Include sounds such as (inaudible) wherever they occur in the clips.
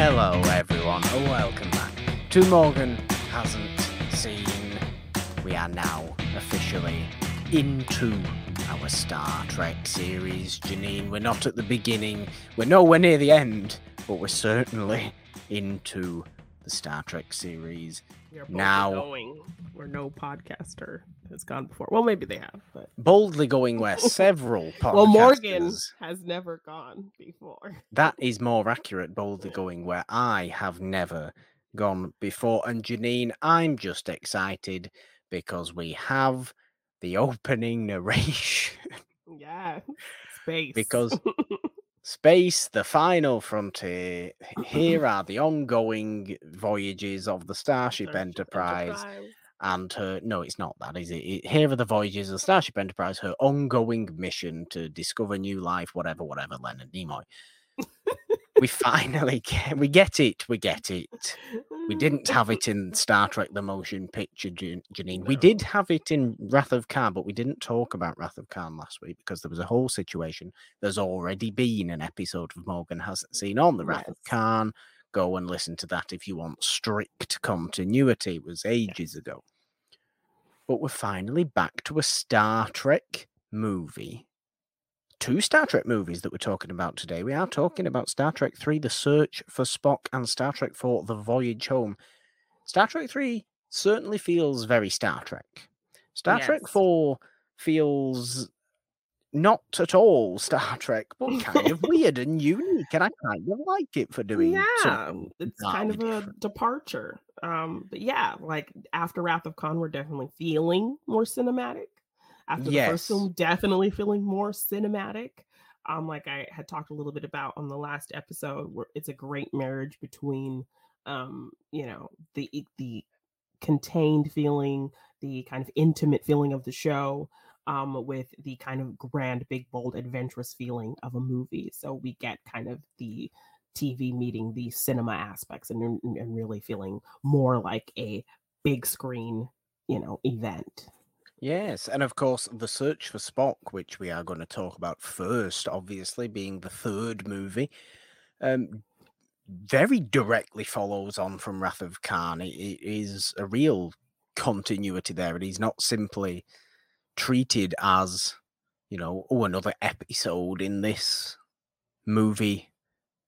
Hello, everyone, and welcome back to Morgan Hasn't Seen. We are now officially into our Star Trek series, Janine. We're not at the beginning, we're nowhere near the end, but we're certainly into the Star Trek series. Now, We are both Now- going where no podcaster has gone before. Well, maybe they have, but Boldly going where (laughs) several podcasters. well, Morgan has never gone before. That is more accurate, boldly going where I have never gone before. And Janine, I'm just excited because we have the opening narration. (laughs) Yeah, space. Because- (laughs) Space, the final frontier. Here are the ongoing voyages of the Starship, Enterprise, and her. No, it's not that, is it? it? Here are the voyages of Starship Enterprise, her ongoing mission to discover new life, whatever, whatever, Leonard Nimoy. we finally (laughs) get, we get it, we get it. We didn't have it in (laughs) Star Trek: The Motion Picture, Jan- Janine. We did have it in Wrath of Khan, but we didn't talk about Wrath of Khan last week because there was a whole situation. There's already been an episode of Morgan hasn't seen on the Wrath of Khan. Go and listen to that if you want strict continuity. It was ages ago. But we're finally back to a Star Trek movie. Two Star Trek movies that we're talking about today. We are talking about Star Trek 3 The Search for Spock and Star Trek 4 The Voyage Home. Star Trek 3 certainly feels very Star Trek. Star Trek Yes. 4 feels not at all Star Trek, but (laughs) kind of weird and unique. And I kind of like it for doing yeah, it's kind of entirely a departure. Um, but yeah, like after Wrath of Khan, we're definitely feeling more cinematic. After the first film, definitely feeling more cinematic. Um, like I had talked a little bit about on the last episode, where it's a great marriage between, um, you know, the the contained feeling, the kind of intimate feeling of the show, um, with the kind of grand, big, bold, adventurous feeling of a movie. So we get kind of the TV meeting the cinema aspects and, and really feeling more like a big screen, you know, event. Yes, and of course, The Search for Spock, which we are going to talk about first, obviously being the third movie, um, very directly follows on from Wrath of Khan. It, it is a real continuity there, and he's not simply treated as, you know, oh, another episode in this movie.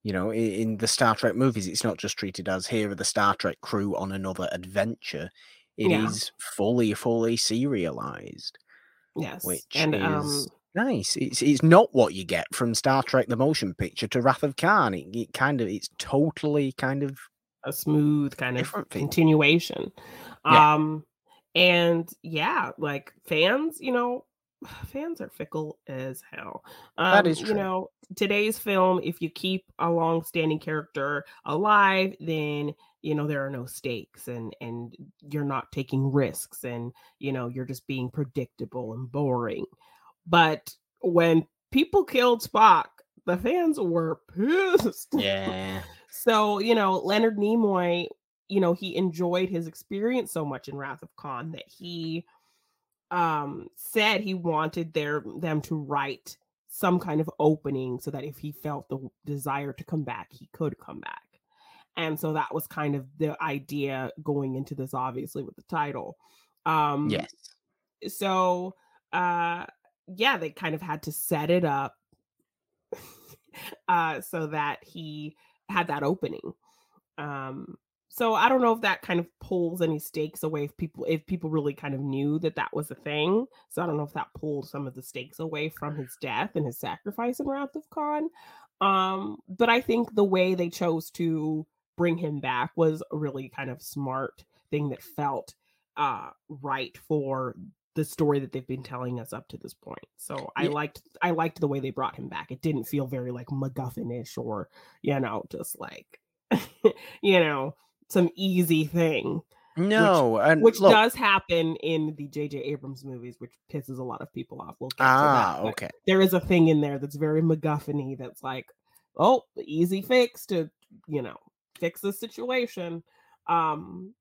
You know, i- in the Star Trek movies, it's not just treated as here are the Star Trek crew on another adventure. It is Yeah. fully, fully serialized, Yes. which and is um nice. It's it's not what you get from Star Trek: The Motion Picture to Wrath of Khan. It, it kind of it's totally kind of a smooth kind of continuation. Yeah. Um and yeah, like fans, you know, (sighs) fans are fickle as hell. Um, That is You know, today's film, if you keep a long-standing character alive, then you know there are no stakes, and and you're not taking risks, and you know you're just being predictable and boring. But when people killed Spock, the fans were (laughs) pissed. Yeah, So, you know, Leonard Nimoy, you know, he enjoyed his experience so much in Wrath of Khan that he um said he wanted their them to write some kind of opening so that if he felt the desire to come back, he could come back. And so that was kind of the idea going into this obviously with the title. Um yes, so uh yeah they kind of had to set it up (laughs) uh so that he had that opening um so i don't know if that kind of pulls any stakes away if people if people really kind of knew that that was a thing so i don't know if that pulled some of the stakes away from his death and his sacrifice in wrath of khan um but i think the way they chose to bring him back was a really kind of smart thing that felt uh right for the story that they've been telling us up to this point. So I Yeah. liked I liked the way they brought him back. It didn't feel very like MacGuffin-ish or you know just like (laughs) you know some easy thing, no, and which look, does happen in the J.J. Abrams movies, which pisses a lot of people off. We'll ah, okay, There is a thing in there that's very MacGuffin-y that's like, oh, easy fix to you know fix the situation. Um,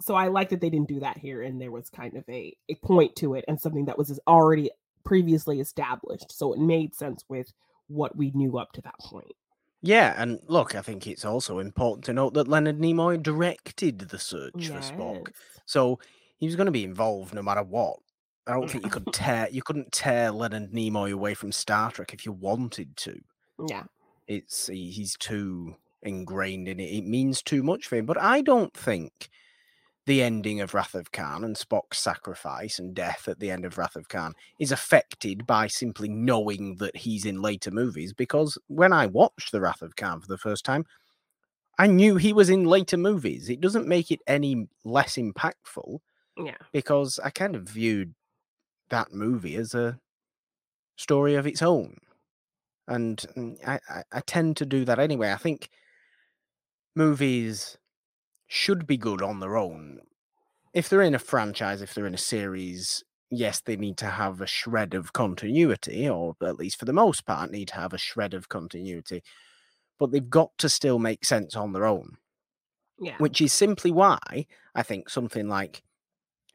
so I like that they didn't do that here, and there was kind of a a point to it and something that was already previously established, so it made sense with what we knew up to that point. Yeah, and look, I think it's also important to note that Leonard Nimoy directed the search for Spock, so he was going to be involved no matter what. I don't think you could (laughs) tear you couldn't tear Leonard Nimoy away from Star Trek if you wanted to. Yeah. It's he- he's too ingrained in it. It means too much for him. But I don't think the ending of Wrath of Khan and Spock's sacrifice and death at the end of Wrath of Khan is affected by simply knowing that he's in later movies. Because when I watched The Wrath of Khan for the first time, I knew he was in later movies. It doesn't make it any less impactful Yeah. because I kind of viewed that movie as a story of its own. And mm, I, I, I tend to do that anyway. I think movies should be good on their own. If they're in a franchise, if they're in a series, yes, they need to have a shred of continuity, or at least for the most part, need to have a shred of continuity. But they've got to still make sense on their own Yeah. which is simply why I think something like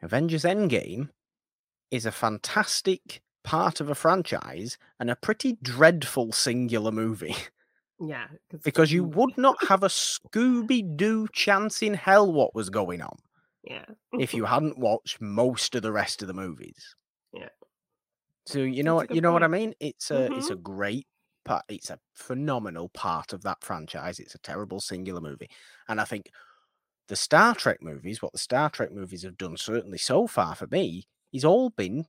Avengers Endgame is a fantastic part of a franchise and a pretty dreadful singular movie (laughs) Yeah. because you would not have a Scooby Doo chance in hell what was going on Yeah. if you (laughs) hadn't watched most of the rest of the movies. Yeah. So you know That's what you know what I mean? It's a it's a great part. It's a phenomenal part of that franchise. It's a terrible singular movie, and I think the Star Trek movies, what the Star Trek movies have done, certainly so far for me, is all been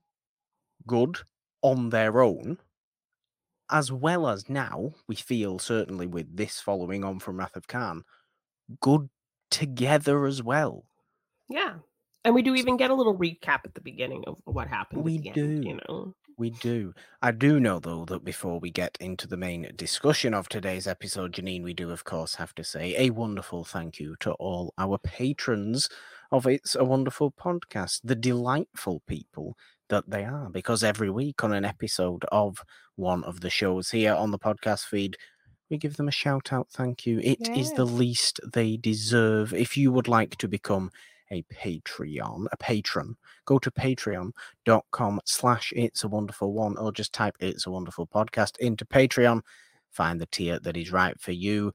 good on their own, as well as now we feel certainly with this following on from Wrath of Khan, good together as well. Yeah. And we do even get a little recap at the beginning of what happened. We the End, do. you know. We do. I do know, though, that before we get into the main discussion of today's episode, Janine, we do, of course, have to say a wonderful thank you to all our patrons of It's a Wonderful Podcast, the delightful people that they are, because every week on an episode of one of the shows here on the podcast feed, we give them a shout out thank you. It is the least they deserve. If you would like to become a Patreon, a patron, go to patreon.com slash it's a wonderful one or just type it's a wonderful podcast into Patreon. Find the tier that is right for you.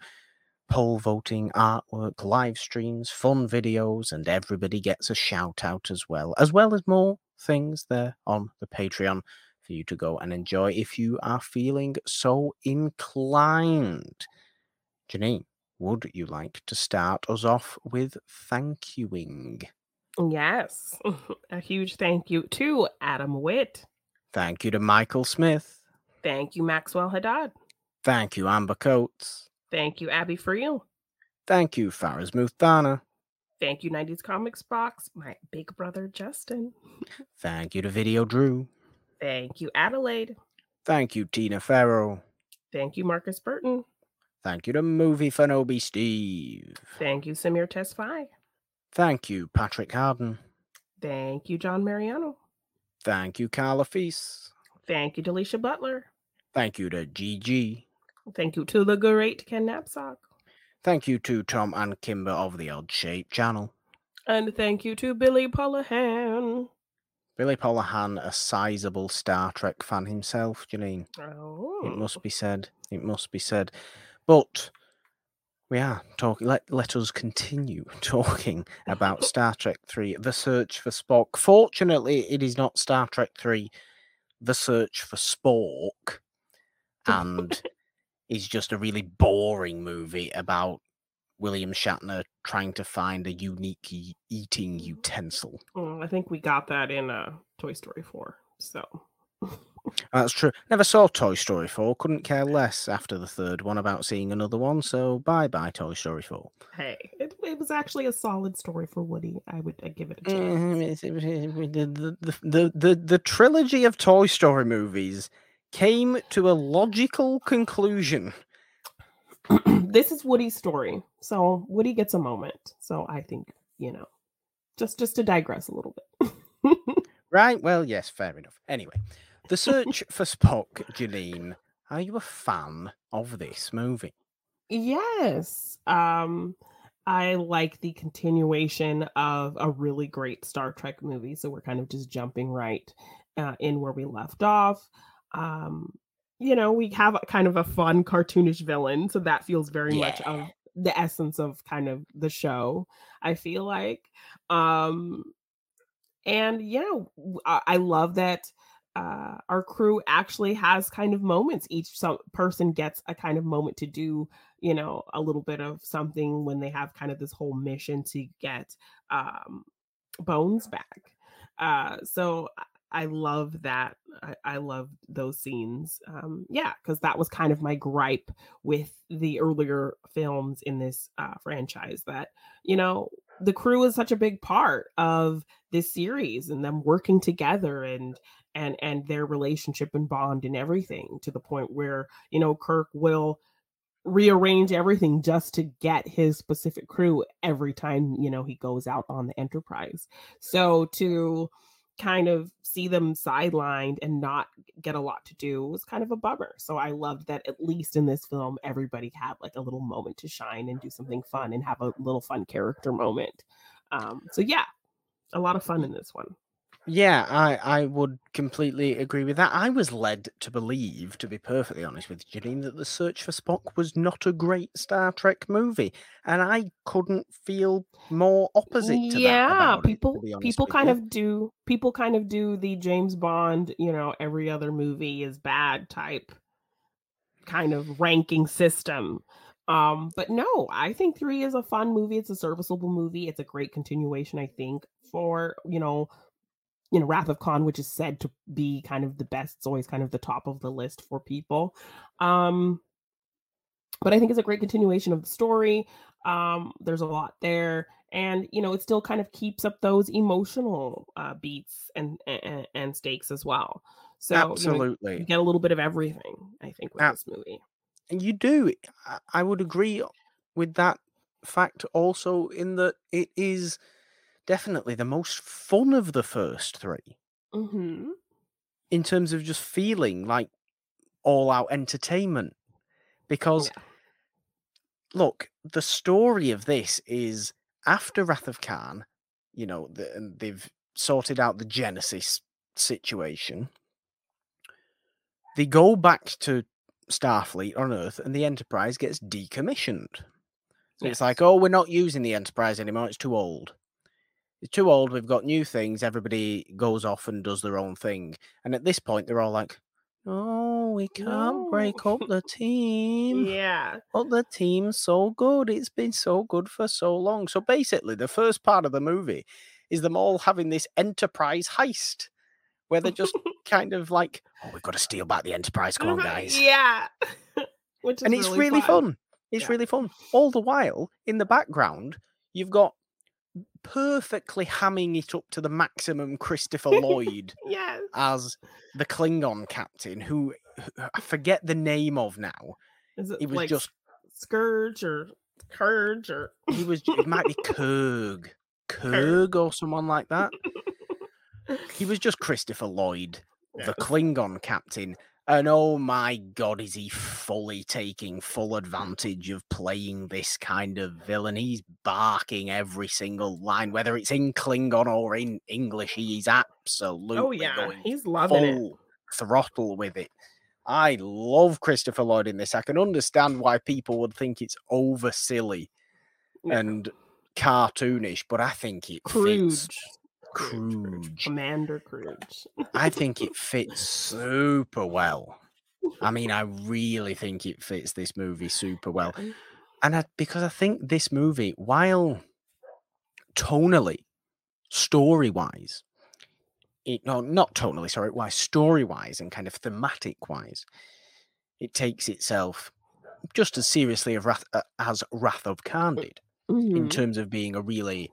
Poll voting, artwork, live streams, fun videos, and everybody gets a shout out as well, as well as more things there on the Patreon for you to go and enjoy if you are feeling so inclined. Janine, would you like to start us off with thank youing? Yes. (laughs) a huge thank you to Adam Witt. Thank you to Michael Smith. Thank you, Maxwell Haddad. Thank you, Amber Coates. Thank you, Abby Friel. Thank you, Faraz Muthana. Thank you, 90s Comics Box, my big brother Justin. Thank you to Video Drew. Thank you, Adelaide. Thank you, Tina Farrow. Thank you, Marcus Burton. Thank you to Movie Fanobi Steve. Thank you, Samir Tesfai. Thank you, Patrick Harden. Thank you, John Mariano. Thank you, Carla Feast. Thank you, Delisha Butler. Thank you to GG. Thank you to the great Ken Knapsack. Thank you to Tom and Kimber of the Odd Shape channel. And thank you to Billy Polahan. Billy Polahan, a sizable Star Trek fan himself, Janine. Oh. It must be said. It must be said. But we are talking. Let let us continue (laughs) talking about (laughs) Star Trek Three: The Search for Spock. Fortunately, it is not Star Trek Three: The Search for Spork, and is just a really boring movie about William Shatner trying to find a unique e- eating utensil. Mm, I think we got that in uh, Toy Story 4. So, That's true. Never saw Toy Story 4. Couldn't care less after the third one about seeing another one. So bye bye, Toy Story 4. hey, it, it was actually a solid story for Woody. I would I'd give it a chance. Mhm, The, the, the, the, the trilogy of Toy Story movies came to a logical conclusion. (clears throat) this is Woody's story. So, Woody gets a moment. So, I think, you know, just just to digress a little bit. (laughs) Right? Well, yes, fair enough. Anyway, The Search (laughs) for Spock, Janine. Are you a fan of this movie? Yes. Um I like the continuation of a really great Star Trek movie. So we're kind of just jumping right uh, in where we left off. Um you know, we have a, kind of a fun cartoonish villain, so that feels very yeah. much of the essence of kind of the show. I feel like, um, and yeah I, I love that uh, our crew actually has kind of moments. Each some person gets a kind of moment to do, you know, a little bit of something when they have kind of this whole mission to get um, Bones back. Uh, so I love that. I, I love those scenes. Um, yeah, because that was kind of my gripe with the earlier films in this uh, franchise. That you know, the crew is such a big part of this series and them working together and and and their relationship and bond and everything to the point where you know Kirk will rearrange everything just to get his specific crew every time you know he goes out on the Enterprise. So to kind of see them sidelined and not get a lot to do was kind of a bummer. So I loved that at least in this film, everybody had like a little moment to shine and do something fun and have a little fun character moment. Um, so yeah, a lot of fun in this one. Yeah, I, I would completely agree with that. I was led to believe, to be perfectly honest with you, Janine, that The Search for Spock was not a great Star Trek movie. And I couldn't feel more opposite to yeah, that. people it, people kind you. of do people kind of do the James Bond, you know, every other movie is bad type kind of ranking system. Um, but no, I think three is a fun movie. It's a serviceable movie. It's a great continuation, I think, for you know you know, Wrath of Khan, which is said to be kind of the best. It's always kind of the top of the list for people. Um, but I think it's a great continuation of the story. Um, there's a lot there, and you know, it still kind of keeps up those emotional uh, beats and, and, and stakes as well. So absolutely, you, know, you, get a little bit of everything. I think with this movie, and you do. I would agree with that fact also in that it is definitely the most fun of the first 3 mm-hmm. in terms of just feeling like all out entertainment. Because, yeah. look, the story of this is after Wrath of Khan, you know, the, and they've sorted out the Genesis situation. They go back to Starfleet on Earth, and the Enterprise gets decommissioned. So yes. it's like, oh, we're not using the Enterprise anymore; it's too old it's too old. We've got new things. Everybody goes off and does their own thing. And at this point, they're all like, "Oh, we can't no. break up the (laughs) team. yeah, but the team's so good. It's been so good for so long." So basically, the first part of the movie is them all having this enterprise heist where they're just (laughs) kind of like, "Oh, we've got to steal back the enterprise. Come on, guys!" Yeah, (laughs) which and it's really, really fun. fun. It's yeah. really fun. All the while, in the background, you've got perfectly hamming it up to the maximum Christopher Lloyd (laughs) yes. as the Klingon captain, who, who I forget the name of now. Is it, was like just Scourge or Courage or he was it might be (laughs) Kurg, Kurg or someone like that. he was (laughs) just Christopher Lloyd, yes. the Klingon captain, and oh my god, is he fully taking full advantage of playing this kind of villain? He's barking every single line, whether it's in Klingon or in English. He's oh, absolutely oh yeah, he's loving it. Throttle with it. I love Christopher Lloyd in this. I can understand why people would think it's over silly yeah. and cartoonish, but I think it Crude. fits Kruge. Commander Kruge. I think (laughs) it fits super well. I mean, I really think it fits this movie super well. And I, because I think this movie, while tonally, story wise, it, no, not tonally, sorry, why story wise and kind of thematic wise, it takes itself just as seriously as Wrath, uh, as Wrath of Khan did mm-hmm. in terms of being a really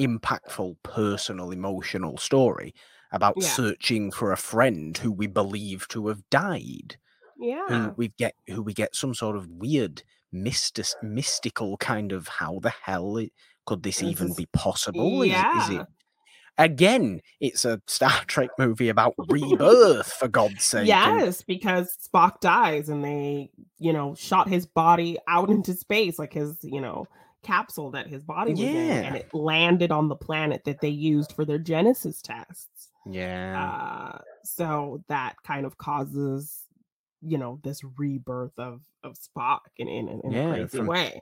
impactful, personal, emotional story about yeah. searching for a friend who we believe to have died. Yeah. Who we get who we get some sort of weird mystic, mystical kind of how the hell it, could this, this even is, be possible? Yeah. Is, is it again, it's a Star Trek movie about (laughs) rebirth, for God's sake. Yes, because Spock dies and they, you know, shot his body out (laughs) into space, like his, you know, capsule that his body was yeah. in, and it landed on the planet that they used for their Genesis tests. Yeah. Uh, so that kind of causes you know this rebirth of of Spock in in, in Yeah, a crazy from- way.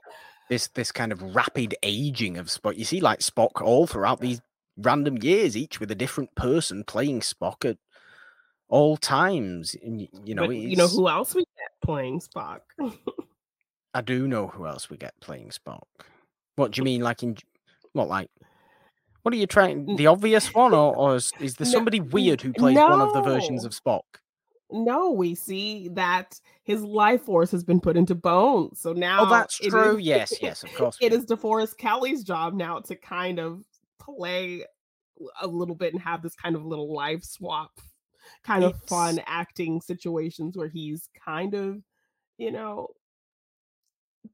this this kind of rapid aging of Spock. You see, like Spock all throughout these random years, each with a different person playing Spock at all times. And you know, but you know who else we get playing Spock? (laughs) I do know who else we get playing Spock. What do you mean, like in what, like? What are you trying? The obvious one, or, or is, is there somebody n- weird who plays one of the versions of Spock? no, we see that his life force has been put into Bones. So oh, now Oh, that's true. is- Yes, yes, of course. (laughs) it is DeForest Kelley's job now to kind of play a little bit and have this kind of little life swap, kind of fun acting situations where he's kind of, you know,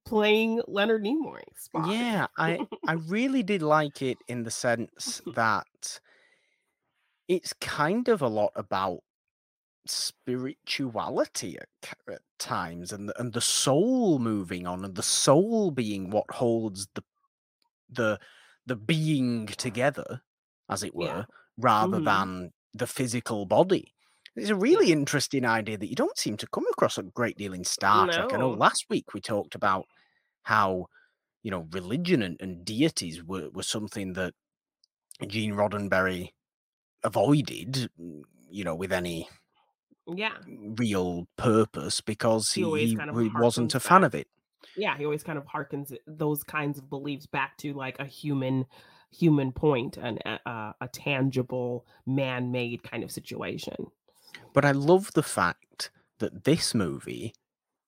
playing Leonard Nimoy. Spock. Yeah, I I (laughs) really did like it in the sense (laughs) that it's kind of a lot about spirituality at, at times and the, and the soul moving on and the soul being what holds the the the being together as it were Yeah. rather Mhm. than the physical body it's a really interesting idea that you don't seem to come across a great deal in Star Trek. I know last week we talked about how you know religion and, and deities were, were something that Gene Roddenberry avoided, mm, you know, with any Yeah. real purpose because He he, kind of wasn't a fan back. of it. Yeah. He always kind of harkens those kinds of beliefs back to like a human human point and a tangible man-made kind of situation. But I love the fact that this movie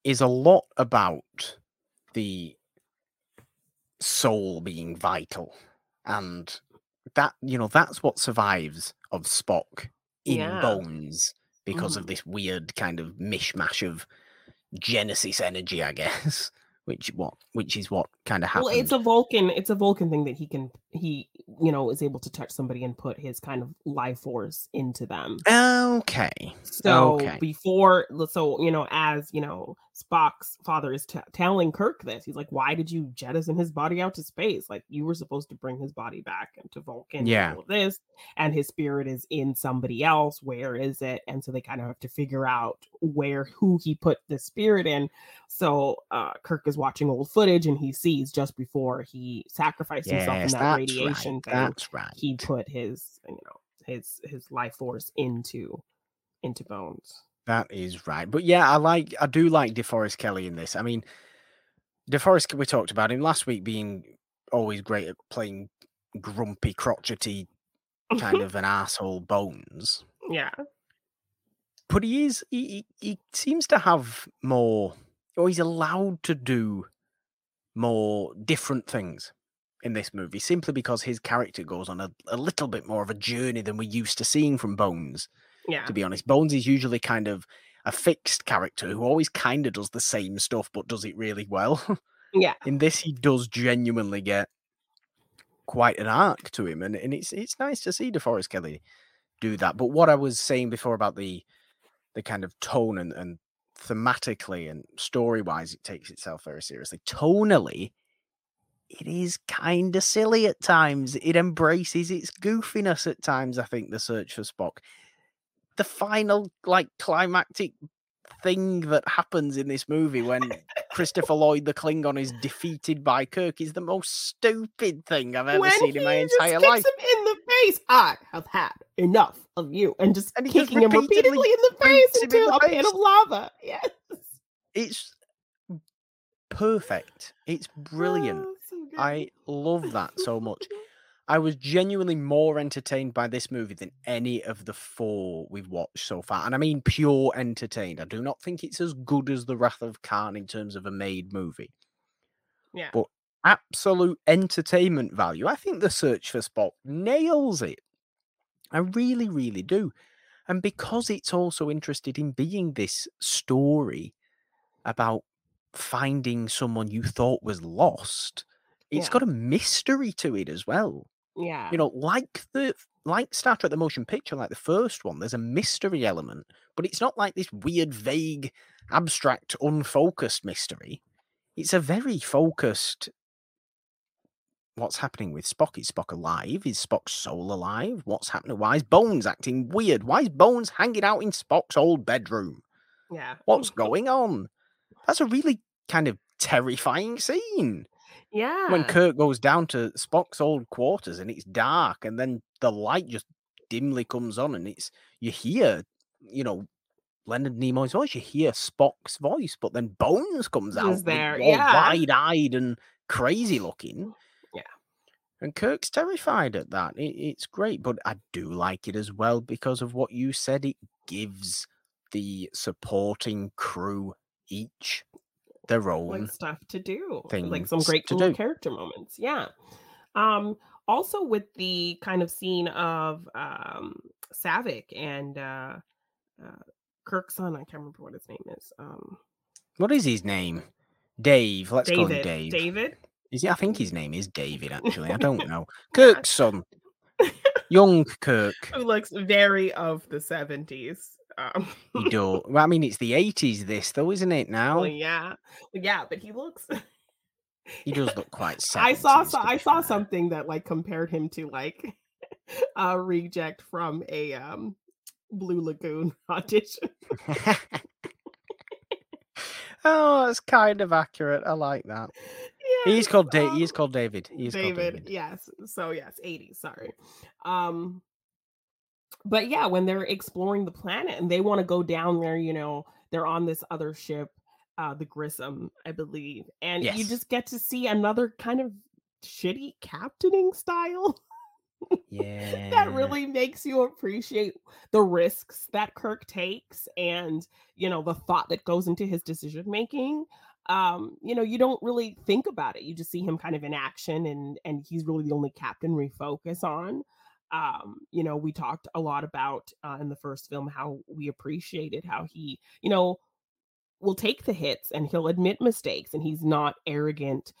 is a lot about the soul being vital. And that, you know, that's what survives of Spock in Yeah. Bones because Mhm. of this weird kind of mishmash of Genesis energy, I (laughs) guess. Which what which is what kind of happened. Well, it's a Vulcan. It's a Vulcan thing that he can he you know is able to touch somebody and put his kind of life force into them. okay. So Okay. before, so you know, as you know, Spock's father is t- telling Kirk this. He's like, "Why did you jettison his body out to space? Like you were supposed to bring his body back into Vulcan. and Yeah. of this, and his spirit is in somebody else. Where is it? And so they kind of have to figure out where who he put the spirit in. So uh, Kirk is watching old footage, and he sees just before he sacrificed himself in Yes, that radiation right. thing That's right. he put his you know his his life force into into bones That is right. But yeah, I like I do like DeForest Kelley in this. I mean, DeForest we talked about him last week being always great at playing grumpy, crotchety kind (laughs) of an asshole bones. yeah But he is he, he he seems to have more or he's allowed to do more different things in this movie simply because his character goes on a, a little bit more of a journey than we're used to seeing from Bones. yeah to be honest. Bones is usually kind of a fixed character who always kind of does the same stuff but does it really well. yeah (laughs) In this, he does genuinely get quite an arc to him, and, and it's it's nice to see DeForest Kelley do that. But what I was saying before about the the kind of tone and, and thematically and story wise, it takes itself very seriously. Tonally, it is kind of silly at times. It embraces its goofiness at times. I think the search for Spock, the final like climactic thing that happens in this movie when Christopher Lloyd, the Klingon, is defeated by Kirk is the most stupid thing I've ever when seen in my entire kicks life. him in the face i have had enough of you and just And he just kicking him repeatedly repeatedly in the face boots him in into the a pit of lava yes It's perfect. It's brilliant. Oh, So. I love that so much. (laughs) I was genuinely more entertained by this movie than any of the four we've watched so far. And I mean pure entertained. I do not think it's as good as The Wrath of Khan in terms of a made movie. yeah but- Absolute entertainment value. I think The Search for Spock nails it. I really, really do. And because it's also interested in being this story about finding someone you thought was lost, it's Yeah. got a mystery to it as well yeah you know, like the like Star Trek the motion picture, like the first one, there's a mystery element, but it's not like this weird, vague, abstract, unfocused mystery. It's a very focused. What's happening with Spock? Is Spock alive? Is Spock's soul alive? What's happening? Why is Bones acting weird? Why is Bones hanging out in Spock's old bedroom? Yeah. What's going on? That's a really kind of terrifying scene. Yeah. When Kirk goes down to Spock's old quarters and it's dark, and then the light just dimly comes on, and it's you hear, you know, Leonard Nimoy's voice, you hear Spock's voice, but then Bones comes out, with there, all yeah. wide-eyed and crazy looking. (sighs) Yeah. And Kirk's terrified at that. It, it's great, but I do like it as well because of what you said. It gives the supporting crew each their own. like stuff to do like some great do. character moments yeah um also with the kind of scene of um Saavik and uh, uh kirk's son i can't remember what his name is um What is his name? Dave. Let's call him Dave. david Is he? I think his name is David. Actually, I (laughs) don't know. Kirk's son, young Kirk. who looks very of the 70s um He (laughs) do. Well, I mean, it's the eighties. This though, isn't it? Now well, yeah yeah but he looks (laughs) he does look quite. 70s, I saw so, I saw something that like compared him to like (laughs) a reject from a um Blue Lagoon audition. oh, that's kind of accurate. I like that. He's Yes, called da- He's um, called David. He's called David, David. yes. So yes, 80s, sorry. Um but yeah, when they're exploring the planet and they want to go down there, you know, they're on this other ship, uh the Grissom, I believe. And you just get to see another kind of shitty captaining style. (laughs) Yeah. that really makes you appreciate the risks that Kirk takes and you know the thought that goes into his decision making um you know you don't really think about it you just see him kind of in action and and he's really the only captain we focus on um you know we talked a lot about uh, in the first film how we appreciated how he you know will take the hits and he'll admit mistakes and he's not arrogant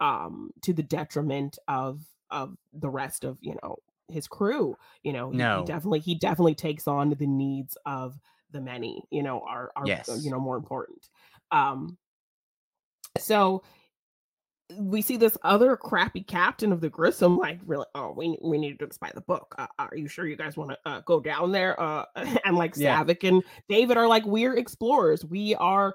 um to the detriment of of the rest of you know his crew you know he, No. he definitely he definitely takes on the needs of the many you know are are Yes. you know more important um so we see this other crappy captain of the Grissom, like really, oh, we we need to do this by the book. Uh, are you sure you guys want to uh, go down there? Uh, (laughs) and like Yeah. Saavik and David are like, we're explorers. We are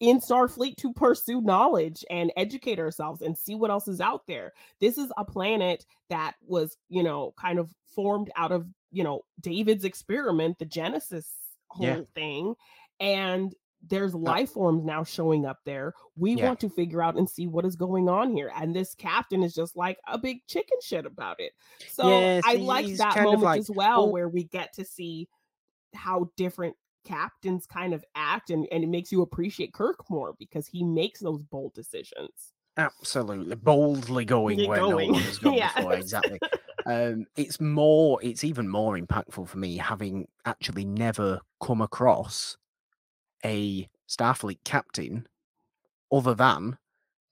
in Starfleet to pursue knowledge and educate ourselves and see what else is out there. This is a planet that was, you know, kind of formed out of, you know, David's experiment, the Genesis whole Yeah. thing. And there's life forms now showing up there. We Yeah. want to figure out and see what is going on here. And this captain is just like a big chicken shit about it. So Yes, I like that moment like, as well, well- where we get to see how different captains kind of act and, and it makes you appreciate Kirk more because he makes those bold decisions. Absolutely. Boldly going where going. no one has gone (laughs) Yes. before. Exactly. Um, it's more, it's even more impactful for me having actually never come across a Starfleet captain other than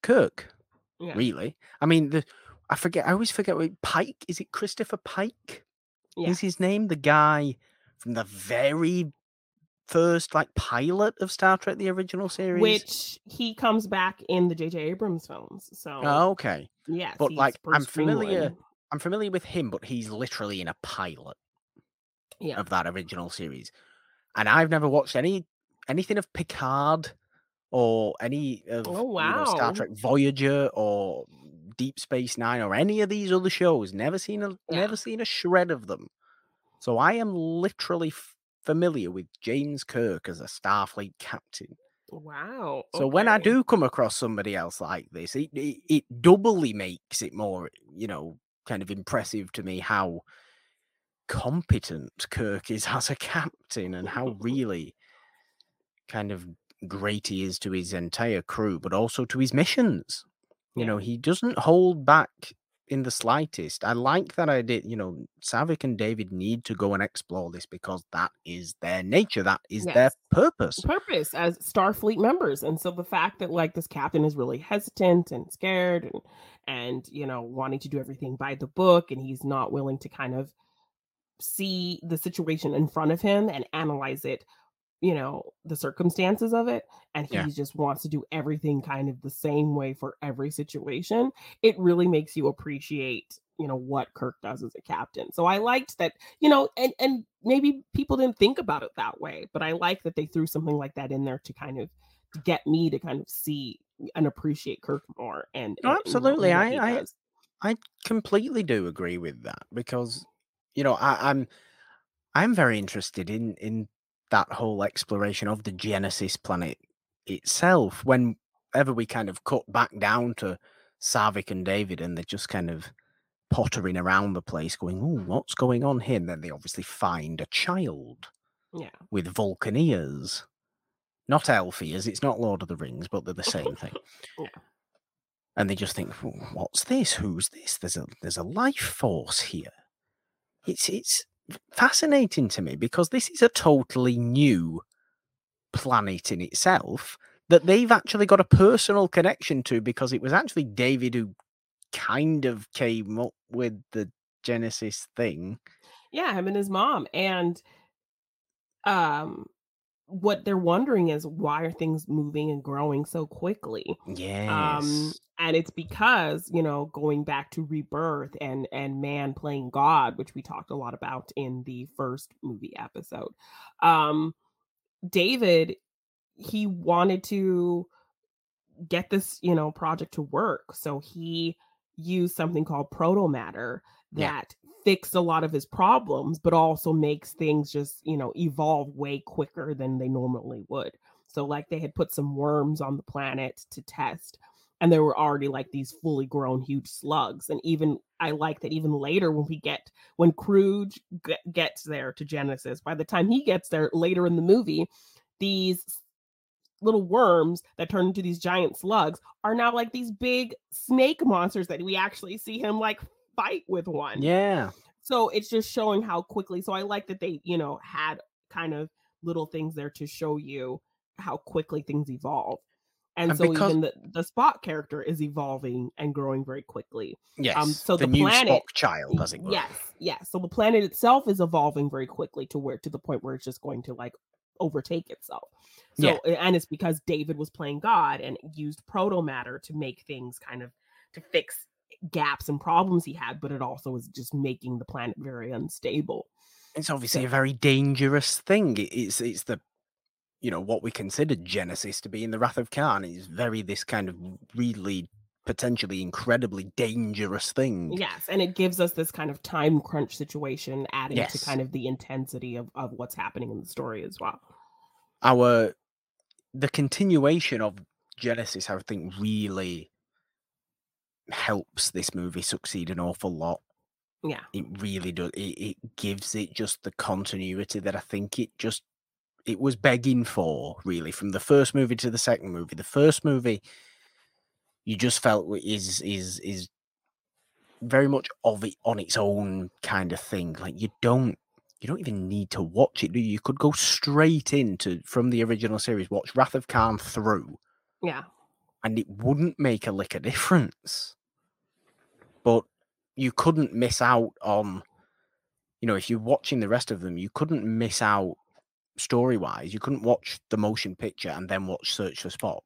Kirk, Yeah. really. I mean, the I forget, I always forget what Pike, is it Christopher Pike? Yeah. Is his name the guy from the very first like pilot of Star Trek, the original series? Which he comes back in the J.J. Abrams films. So Oh, okay. yes, but, like, I'm familiar- Greenwood. I'm familiar with him, but he's literally in a pilot Yeah. of that original series. And I've never watched any anything of Picard or any of Oh, you know, Star. Trek Voyager or Deep Space Nine or any of these other shows. Never seen a Yeah. never seen a shred of them. So I am literally f- familiar with James Kirk as a Starfleet captain. Wow. So when I do come across somebody else like this, it, it it doubly makes it more, you know, kind of impressive to me how competent Kirk is (laughs) as a captain and how (laughs) really kind of great he is to his entire crew, but also to his missions. You Yeah. know, he doesn't hold back in the slightest. I like that I did, you know, Saavik and David need to go and explore this because that is their nature, that is their purpose. purpose as Starfleet members. And so the fact that like this captain is really hesitant and scared and and you know wanting to do everything by the book and he's not willing to kind of see the situation in front of him and analyze it you know the circumstances of it and he Yeah. just wants to do everything kind of the same way for every situation it really makes you appreciate you know what kirk does as a captain so i liked that you know and and maybe people didn't think about it that way but i like that they threw something like that in there to kind of to get me to kind of see and appreciate kirk more and, Oh, and- and what- absolutely. I- I- I completely do agree with that because, you know, I, I'm I'm very interested in in that whole exploration of the Genesis planet itself. Whenever we kind of cut back down to Saavik and David, and they're just kind of pottering around the place, going, "Oh, what's going on here?" And then they obviously find a child yeah with Vulcan ears, not elf ears. It's not Lord of the Rings, but they're the same thing. (laughs) Yeah. And they just think, "Oh, "What's this? Who's this? There's a there's a life force here." It's it's fascinating to me because this is a totally new planet in itself that they've actually got a personal connection to because it was actually David who kind of came up with the Genesis thing. yeah him and his mom and um what they're wondering is why are things moving and growing so quickly? Yes. um and it's because you know going back to rebirth and and man playing god which we talked a lot about in the first movie episode um david he wanted to get this you know project to work. So he used something called proto matter that fixed a lot of his problems but also makes things just you know evolve way quicker than they normally would. So like they had put some worms on the planet to test and there were already like these fully grown huge slugs and even i like that even later when we get when Kruge g- gets there to genesis by the time he gets there later in the movie these little worms that turn into these giant slugs are now like these big snake monsters that we actually see him like fight with one yeah. so it's just showing how quickly so i like that they you know had kind of little things there to show you how quickly things evolve and, And so because- even the, the Spock character is evolving and growing very quickly um, Yes. so the, the new planet- Spock child, as it were. yes yes so the planet itself is evolving very quickly to where to the point where it's just going to like overtake itself so Yeah. and it's because david was playing god and used proto matter to make things kind of to fix gaps and problems he had but it also is just making the planet very unstable It's obviously So- a very dangerous thing. It's it's the you know what we consider Genesis to be in the Wrath of Khan. is very this kind of really potentially incredibly dangerous thing. Yes, and it gives us this kind of time crunch situation, adding to kind of the intensity of, of what's happening in the story as well. Our the continuation of Genesis, I think, really helps this movie succeed an awful lot. Yeah, It really does. It, it gives it just the continuity that I think it just it was begging for, really, from the first movie to the second movie. The first movie, you just felt is is is very much of it on its own kind of thing. Like you don't you don't even need to watch it. Do you? you could go straight into from the original series, watch Wrath of Khan through, yeah, and it wouldn't make a lick of difference. But you couldn't miss out on, you know, if you're watching the rest of them, you couldn't miss out story wise. You couldn't watch the motion picture and then watch Search for Spock,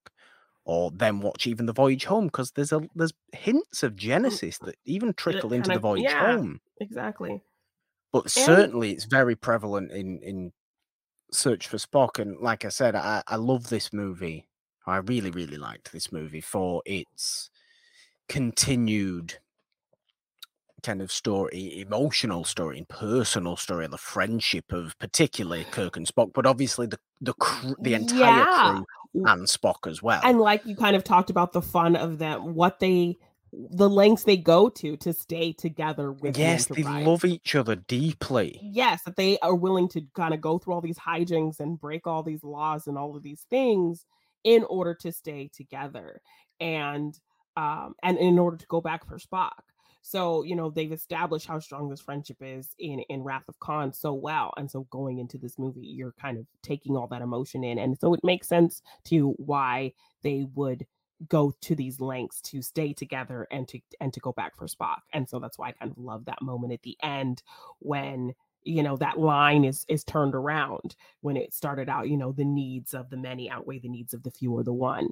or then watch even the Voyage Home because there's a there's hints of Genesis that even trickle into the Voyage yeah. Home. exactly. But certainly, it's very prevalent in in Search for Spock. And like I said, I, I love this movie. I really, really liked this movie for its continued kind of story, emotional story, and personal story, the friendship of particularly Kirk and Spock, but obviously the the cr- the entire Yeah. crew and Spock as well. And like you kind of talked about the fun of them, what they, the lengths they go to to stay together with. the yes, they love each other deeply. yes that they are willing to kind of go through all these hijinks and break all these laws and all of these things in order to stay together and um and in order to go back for spock so you know they've established how strong this friendship is in in wrath of khan so well and so going into this movie you're kind of taking all that emotion in and so it makes sense to why they would go to these lengths to stay together and to and to go back for spock and so that's why i kind of love that moment at the end when you know that line is is turned around when it started out you know the needs of the many outweigh the needs of the few or the one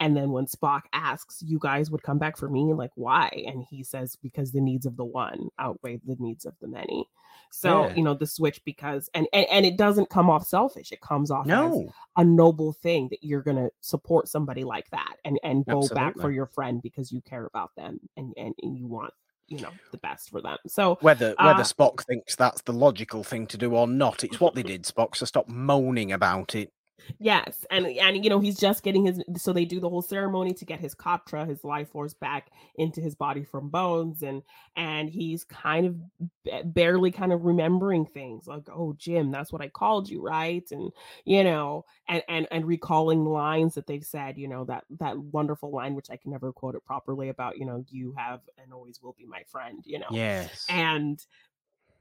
and then when spock asks you guys would come back for me like why and he says because the needs of the one outweigh the needs of the many so Yeah. you know the switch because and, and and it doesn't come off selfish it comes off as No. a noble thing that you're going to support somebody like that and and go back for your friend because you care about them and and, and you want you know the best for them so Whether whether Uh, Spock thinks that's the logical thing to do or not, it's what they (laughs) did, Spock. So stop moaning about it. Yes, and and you know he's just getting his. So they do the whole ceremony to get his Katra, his life force, back into his body from bones, and and he's kind of ba- barely kind of remembering things like, oh Jim, that's what I called you, right? And you know, and and and recalling lines that they've said, you know that that wonderful line which I can never quote it properly about, you know, you have and always will be my friend, you know, Yes. and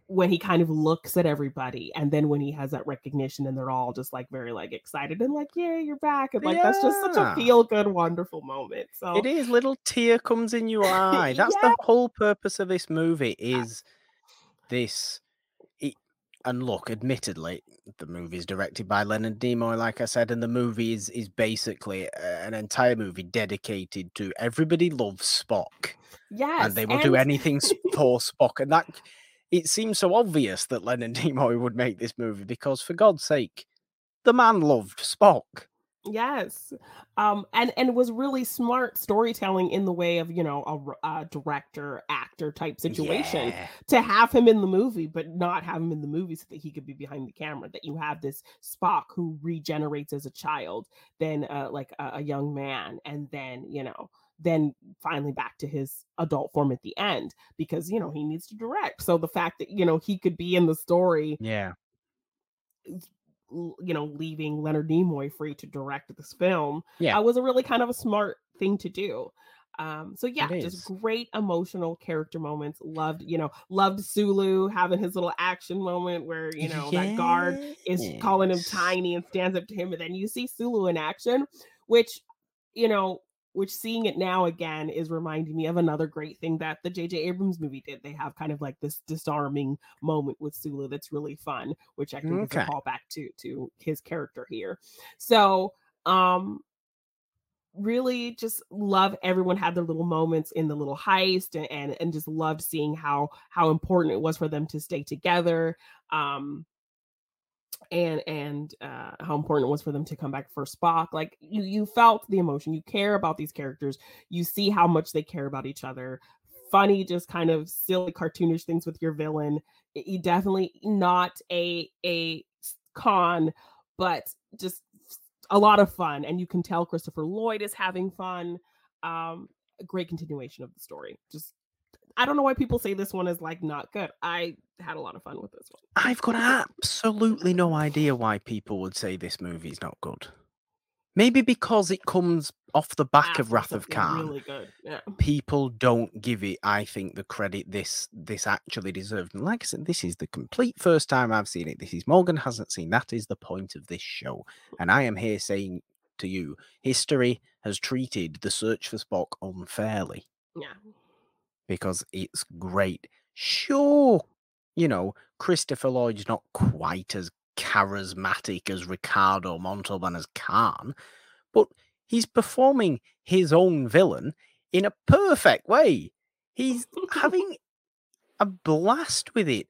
when he kind of looks at everybody and then when he has that recognition and they're all just like very like excited and like yeah you're back and like that's just such a feel good wonderful moment so It is little tear comes in your eye. (laughs) That's Yeah. the whole purpose of this movie. Is this? It, and look, admittedly, the movie is directed by Leonard Nimoy, like I said, and the movie is is basically an entire movie dedicated to everybody loves Spock, yes and they will do anything for Spock. And that it seems so obvious that Leonard (laughs) Nimoy would make this movie because, for God's sake, the man loved Spock. yes um and and was really smart storytelling in the way of you know a director actor type situation Yeah. to have him in the movie, but not have him in the movie so that he could be behind the camera. That you have this Spock who regenerates as a child, then uh, like a, a young man, and then you know, then finally back to his adult form at the end because you know he needs to direct. So the fact that you know he could be in the story, Yeah. you know, leaving Leonard Nimoy free to direct this film, Yeah. uh, was a really kind of a smart thing to do. Um, so yeah, just great emotional character moments. Loved, you know, loved Sulu having his little action moment where you know that guard is calling him tiny and stands up to him, and then you see Sulu in action, which you know, which seeing it now again is reminding me of another great thing that the J.J. Abrams movie did. They have kind of like this disarming moment with Sulu that's really fun, which I think is Okay. a callback to to his character here. So, um, really just love everyone had their little moments in the little heist and, and and just loved seeing how how important it was for them to stay together um and and uh how important it was for them to come back for Spock like you you felt the emotion you care about these characters you see how much they care about each other. Funny just kind of silly cartoonish things with your villain definitely not a a Khan but just a lot of fun and you can tell christopher lloyd is having fun um great continuation of the story just i don't know why people say this one is like not good i had a lot of fun with this one I've got absolutely no idea why people would say this movie's not good. Maybe because it comes off the back of Wrath of Khan. really good yeah People don't give it, I think, the credit this this actually deserved. And like I said, this is the complete first time I've seen it. This is Morgan hasn't seen. That is the point of this show. And I am here saying to you, history has treated the search for Spock unfairly yeah because it's great. Sure, you know, Christopher Lloyd's not quite as charismatic as Ricardo Montalban as Khan, but he's performing his own villain in a perfect way. He's having (laughs) a blast with it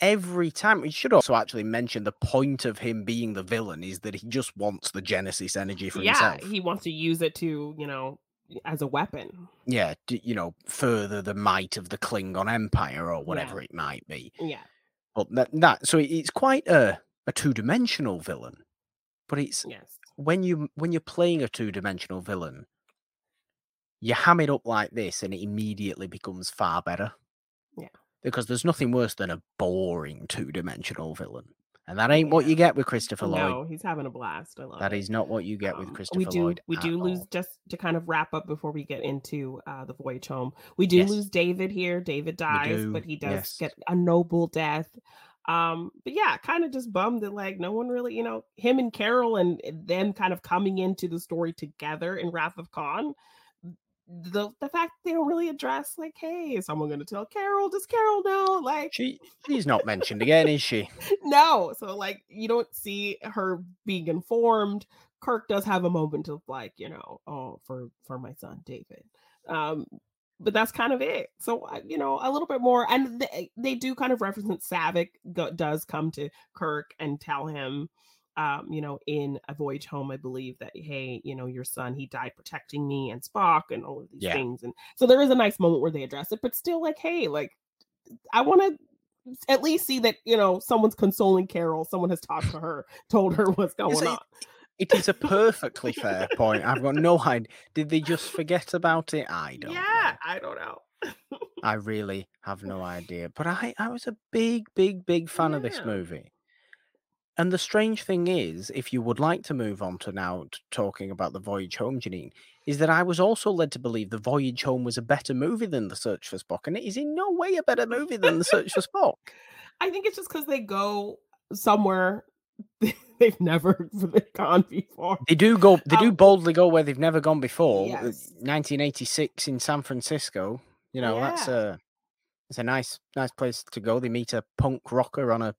every time. We should also actually mention the point of him being the villain is that he just wants the Genesis energy for yeah himself. he wants to use it to you know as a weapon yeah, you know, further the might of the Klingon Empire or whatever it might be. yeah But that, that so it's quite a, a two dimensional villain. But it's yes when you when you're playing a two dimensional villain, you ham it up like this, and it immediately becomes far better. Yeah. Because there's nothing worse than a boring two dimensional villain, and that ain't what you get with Christopher Lloyd. no he's having a blast i love That it is not what you get with Um, Christopher we do Lloyd. we do lose all. just to kind of wrap up before we get into uh the voyage home we do Yes. lose david here david dies but he does yes. get a noble death um but yeah kind of just bummed that like no one really you know him and carol and them kind of coming into the story together in wrath of khan the the fact they don't really address like, hey, is someone gonna tell Carol? Does Carol know? Like she (laughs) she's not mentioned again, is she? no. So like you don't see her being informed. Kirk does have a moment of like, you know, oh, for for my son David. Um, but that's kind of it. So you know, a little bit more, and they, they do kind of reference Saavik go, does come to Kirk and tell him, um, you know, in a voyage home, I believe that hey, you know, your son he died protecting me and Spock and all of these yeah. things, and so there is a nice moment where they address it, but still like, hey, like I want to at least see that you know someone's consoling Carol, someone has talked to her, (laughs) told her what's going on. It is a perfectly fair point. I've got no (laughs) idea. Did they just forget about it? I don't. Yeah, know. I don't know. I really have (laughs) no idea. But I, I was a big, big, big fan yeah. of this movie. And the strange thing is, if you would like to move on to now to talking about the Voyage Home, Janine, is that I was also led to believe the Voyage Home was a better movie than The Search for Spock, and it is in no way a better movie than The Search for (laughs) Spock. I think it's just because they go somewhere (laughs) they've never gone before. They do go. They um, do boldly go where they've never gone before. Yes. 1986 in San Francisco. You know yeah. that's a it's a nice nice place to go. They meet a punk rocker on a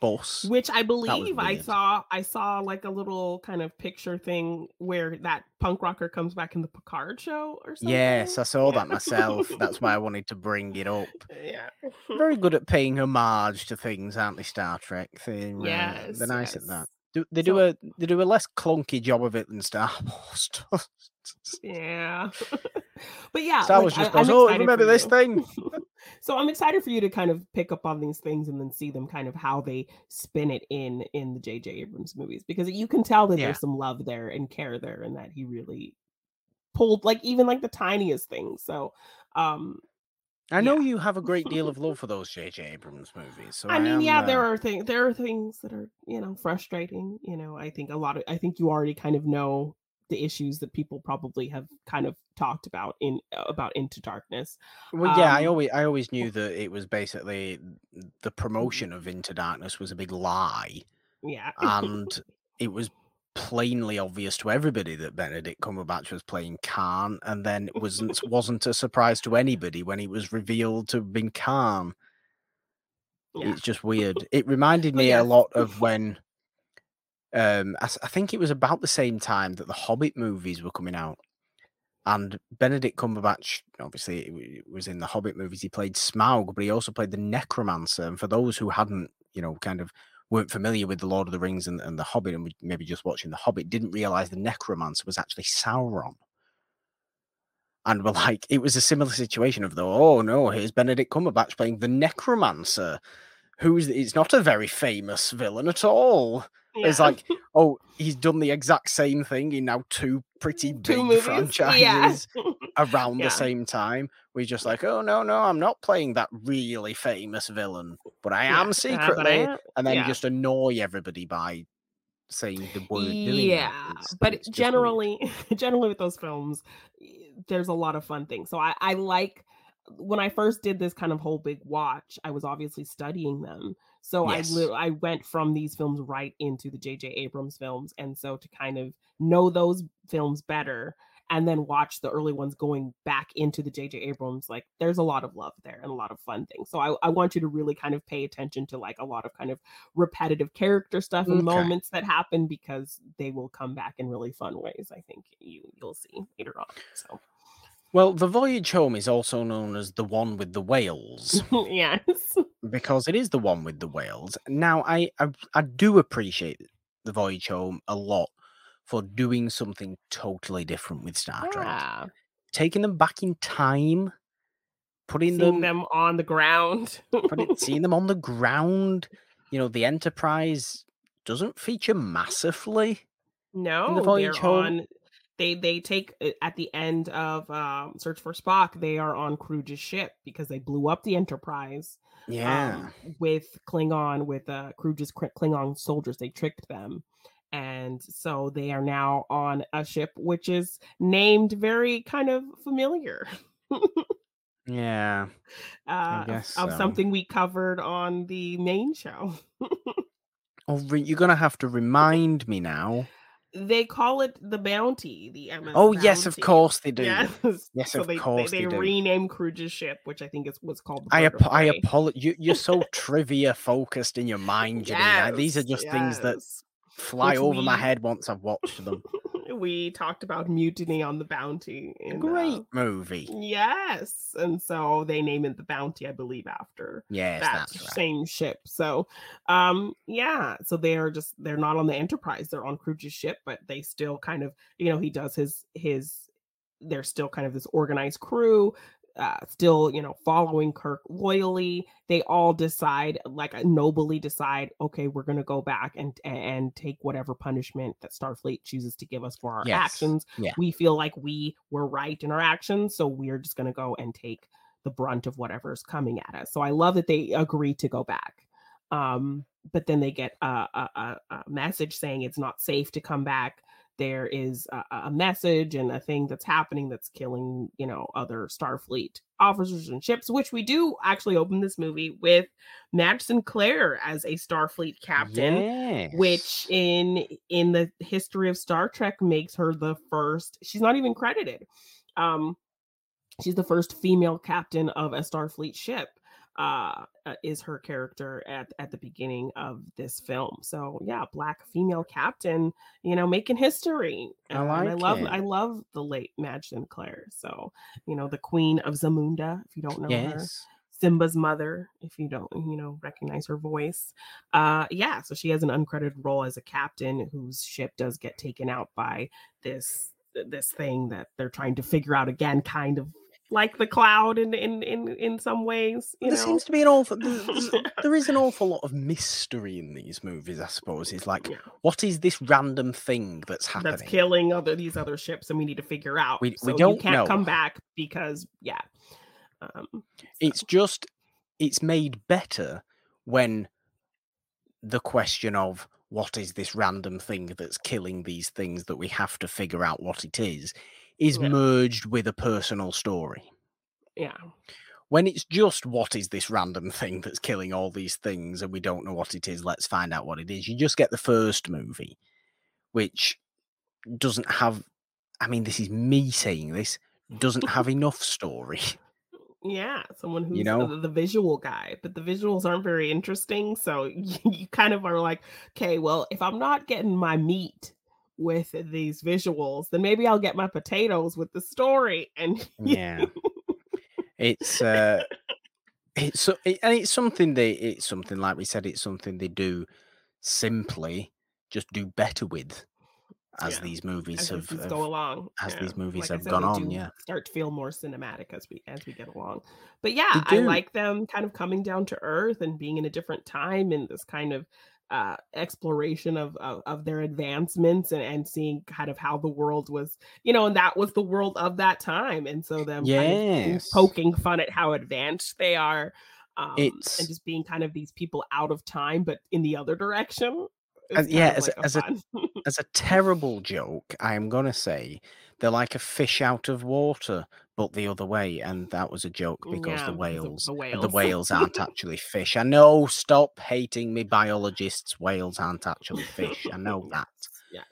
bus, which I believe I saw. I saw like a little kind of picture thing where that punk rocker comes back in the Picard show or something. Yes, I saw that myself. (laughs) That's why I wanted to bring it up. Yeah, very good at paying homage to things, aren't they? Star Trek. They, yes, uh, they're nice yes. at that. Do, they do a they do a less clunky job of it than Star (laughs) Wars does. yeah, (laughs) but yeah, Star Wars like, just I, goes, "Oh, remember this thing." (laughs) so I'm excited for you to kind of pick up on these things and then see them kind of how they spin it in in the J.J. Abrams movies because you can tell that yeah. there's some love there and care there, and that he really pulled like even like the tiniest things. So um I know yeah. you have a great (laughs) deal of love for those J.J. Abrams movies. So I mean, am, yeah, uh... there are things. There are things that are, you know, frustrating. You know, I think a lot of. I think you already kind of know the issues that people probably have kind of talked about in about Into Darkness. Well, yeah, um, I always I always knew that it was basically the mm-hmm. promotion of Into Darkness was a big lie. Yeah, and it was plainly obvious to everybody that Benedict Cumberbatch was playing Khan, and then it wasn't (laughs) wasn't a surprise to anybody when he was revealed to have been Khan. Yeah. It's just weird. It reminded me yeah. a lot of (laughs) when um I, I, think it was about the same time that the Hobbit movies were coming out. And Benedict Cumberbatch, obviously, was in the Hobbit movies. He played Smaug, but he also played the Necromancer. And for those who hadn't, you know, kind of weren't familiar with the Lord of the Rings and, and the Hobbit, and maybe just watching the Hobbit, didn't realize the Necromancer was actually Sauron. And we're (laughs) like, it was a similar situation of the oh no, here's Benedict Cumberbatch playing the Necromancer, who's it's not a very famous villain at all. Yeah. It's like, oh, he's done the exact same thing in now two pretty (laughs) two big (laughs) franchises yeah. around yeah. the same time. We're just like, oh no, no, I'm not playing that really famous villain, but I am uh, secretly, I and then just annoy everybody by saying the word. Yeah, it's, but it's generally, (laughs) generally with those films, there's a lot of fun things. So I, I like when I first did this kind of whole big watch. I was obviously studying them. So yes. I I went from these films right into the J.J. Abrams films, and so to kind of know those films better, and then watch the early ones going back into the J.J. Abrams, like there's a lot of love there and a lot of fun things. So I, I want you to really kind of pay attention to like a lot of kind of repetitive character stuff and okay. moments that happen because they will come back in really fun ways. I think you you'll see later on. So. Well, the voyage home is also known as the one with the whales. (laughs) yes. Because it is the one with the whales. Now, I, I I do appreciate the voyage home a lot for doing something totally different with Star yeah. Trek. Taking them back in time, putting them, them on the ground, putting, seeing them on the (laughs) ground. You know, the Enterprise doesn't feature massively. No, the voyage home. On, they they take uh, at the end of um, Search for Spock. They are on Kruge's ship because they blew up the Enterprise. Yeah, um, with Klingon with uh, Kruge's Klingon soldiers, they tricked them and so they are now on a ship which is named very kind of familiar. (laughs) yeah. Uh, of, something we covered on the main show. (laughs) oh, you're gonna have to remind me now. They call it the bounty. The MS. Oh yes, of course they do. Yes, (laughs) Yes, so of they, course they, they they rename Kruge's ship, which I think is what's called. The I ap- I apologize. You, you're so (laughs) trivia focused in your mind, Janine. I- These are Yes, just things that yes. Fly over my head once I've watched them. (laughs) we talked about mutiny on the bounty. In, Great uh, movie. yes, and so they name it the bounty, I believe, after Yes, that that's right. same ship. So, um, yeah, so they are just they're not on the Enterprise; they're on Kruge's ship, but they still kind of, you know, he does his his. They're still kind of this organized crew, uh, still, you know, following Kirk loyally. They all decide, like, uh, nobly decide, okay, we're gonna go back and and take whatever punishment that Starfleet chooses to give us for our Yes, actions. yeah. We feel like we were right in our actions, so we're just gonna go and take the brunt of whatever's coming at us. So I love that they agree to go back. Um, but then they get a, a, a message saying it's not safe to come back. There is a, a message and a thing that's happening that's killing, you know, other Starfleet officers and ships, which we do actually open this movie with Madge Sinclair as a Starfleet captain Yes. which in in the history of Star Trek makes her the first she's not even credited um she's the first female captain of a Starfleet ship uh uh, is her character at at the beginning of this film so yeah black female captain you know making history I And I love it. I love the late Madge Sinclair so you know the queen of Zamunda if you don't know her yes. Simba's mother, if you don't, you know, recognize her voice. Uh yeah, so she has an uncredited role as a captain whose ship does get taken out by this this thing that they're trying to figure out again, kind of like the cloud in in in, in some ways, you there know. seems to be an awful (laughs) there is an awful lot of mystery in these movies, I suppose. It's like, Yeah. what is this random thing that's happening? that's killing other these other ships and we need to figure out. We- we so you don't can't know. come back because yeah. Um It's just it's made better when the question of what is this random thing that's killing these things that we have to figure out what it is is Yeah. merged with a personal story. yeah. When it's just what is this random thing that's killing all these things and we don't know what it is, let's find out what it is. You just get the first movie, which doesn't have I mean, this is me saying this, doesn't (laughs) have enough story. (laughs) Yeah, someone who's know? the, the visual guy, but the visuals aren't very interesting. So you, (laughs) you kind of are like, okay, well, if I'm not getting my meat with these visuals, then maybe I'll get my potatoes with the story. And (laughs) yeah it's uh it's so- it, and it's something they it's something like we said it's something they do simply just do better with as Yeah, these movies as have, have- go along, as yeah. these movies Like have said, gone on yeah start to feel more cinematic as we as we get along. But yeah, I like them kind of coming down to earth and being in a different time and this kind of uh exploration of of, of their advancements and, and seeing kind of how the world was you know and that was the world of that time. And so them kind of poking fun at how advanced they are um, and just being kind of these people out of time but in the other direction As- yeah, as a- like as a- fun. (laughs) as a terrible joke i am gonna say they're like a fish out of water but the other way and that was a joke because Yeah, the of whales the whales. the whales aren't (laughs) actually fish i know stop hating me biologists whales aren't actually fish i know that yes.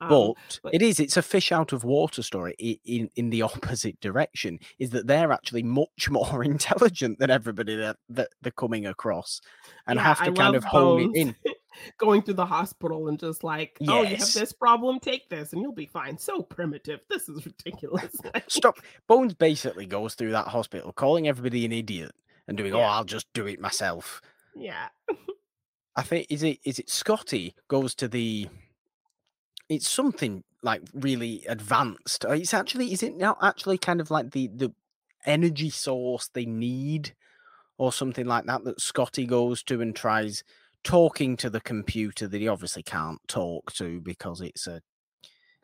Um, but, but- it is it's a fish out of water story i- in in the (laughs) opposite direction is that they're actually much more intelligent than everybody that, that they're coming across and Yeah, have I to kind of hone it in (laughs) going through the hospital and just like, oh, you have this problem, take this, and you'll be fine. So primitive. This is ridiculous. (laughs) Stop bones basically goes through that hospital calling everybody an idiot and doing oh i'll just do it myself yeah, i think is it is it scotty goes to the it's something like really advanced Uh, it's actually is it now actually kind of like the the energy source they need or something like that that scotty goes to and tries talking to the computer that he obviously can't talk to because it's a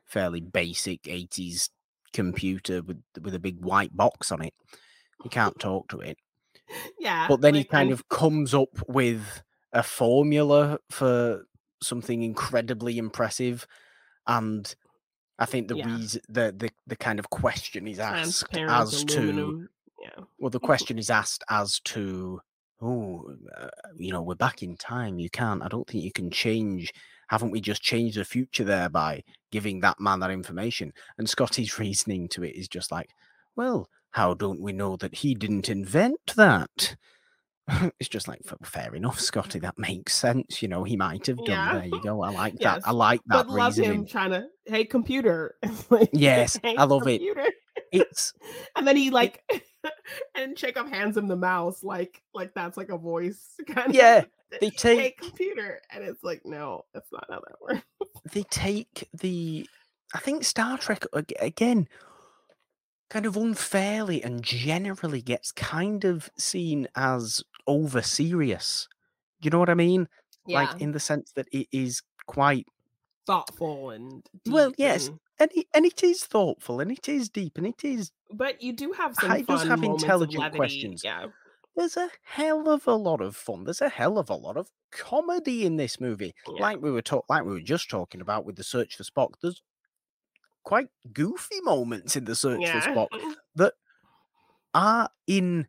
fairly basic 80s computer with with a big white box on it he can't talk to it yeah. but then he kind of comes up with a formula for something incredibly impressive and i think the Yeah. reason the, the the kind of question is asked as to. Yeah, well the (laughs) question is asked as to oh, uh, you know, we're back in time. You can't. I don't think you can change. Haven't we just changed the future there by giving that man that information? And Scotty's (laughs) reasoning to it is just like, well, how don't we know that he didn't invent that? (laughs) it's just like fair enough, Scotty. That makes sense. You know, he might have done. Yeah. There you go. I like (laughs) Yes, that. I like that But love him trying to, hey, computer. Like, Yes, "Hey, I love it. computer." It's And then he like, (laughs) and Chekov hands him the mouse, like, like that's like a voice (laughs) kind yeah. of. Yeah, they (laughs) Hey, take computer, and it's like, no, that's not how that works. they take the I think Star Trek again kind of unfairly and generally gets kind of seen as over serious. You know what I mean? Yeah. Like in the sense that it is quite thoughtful and Well, yes, and- and it, and it is thoughtful and it is deep and it is but you do have some It does fun have intelligent questions. Yeah, there's a hell of a lot of fun. There's a hell of a lot of comedy in this movie. yeah. Like we were talk like we were just talking about with the search for Spock. There's quite goofy moments in the search yeah. for Spock that are in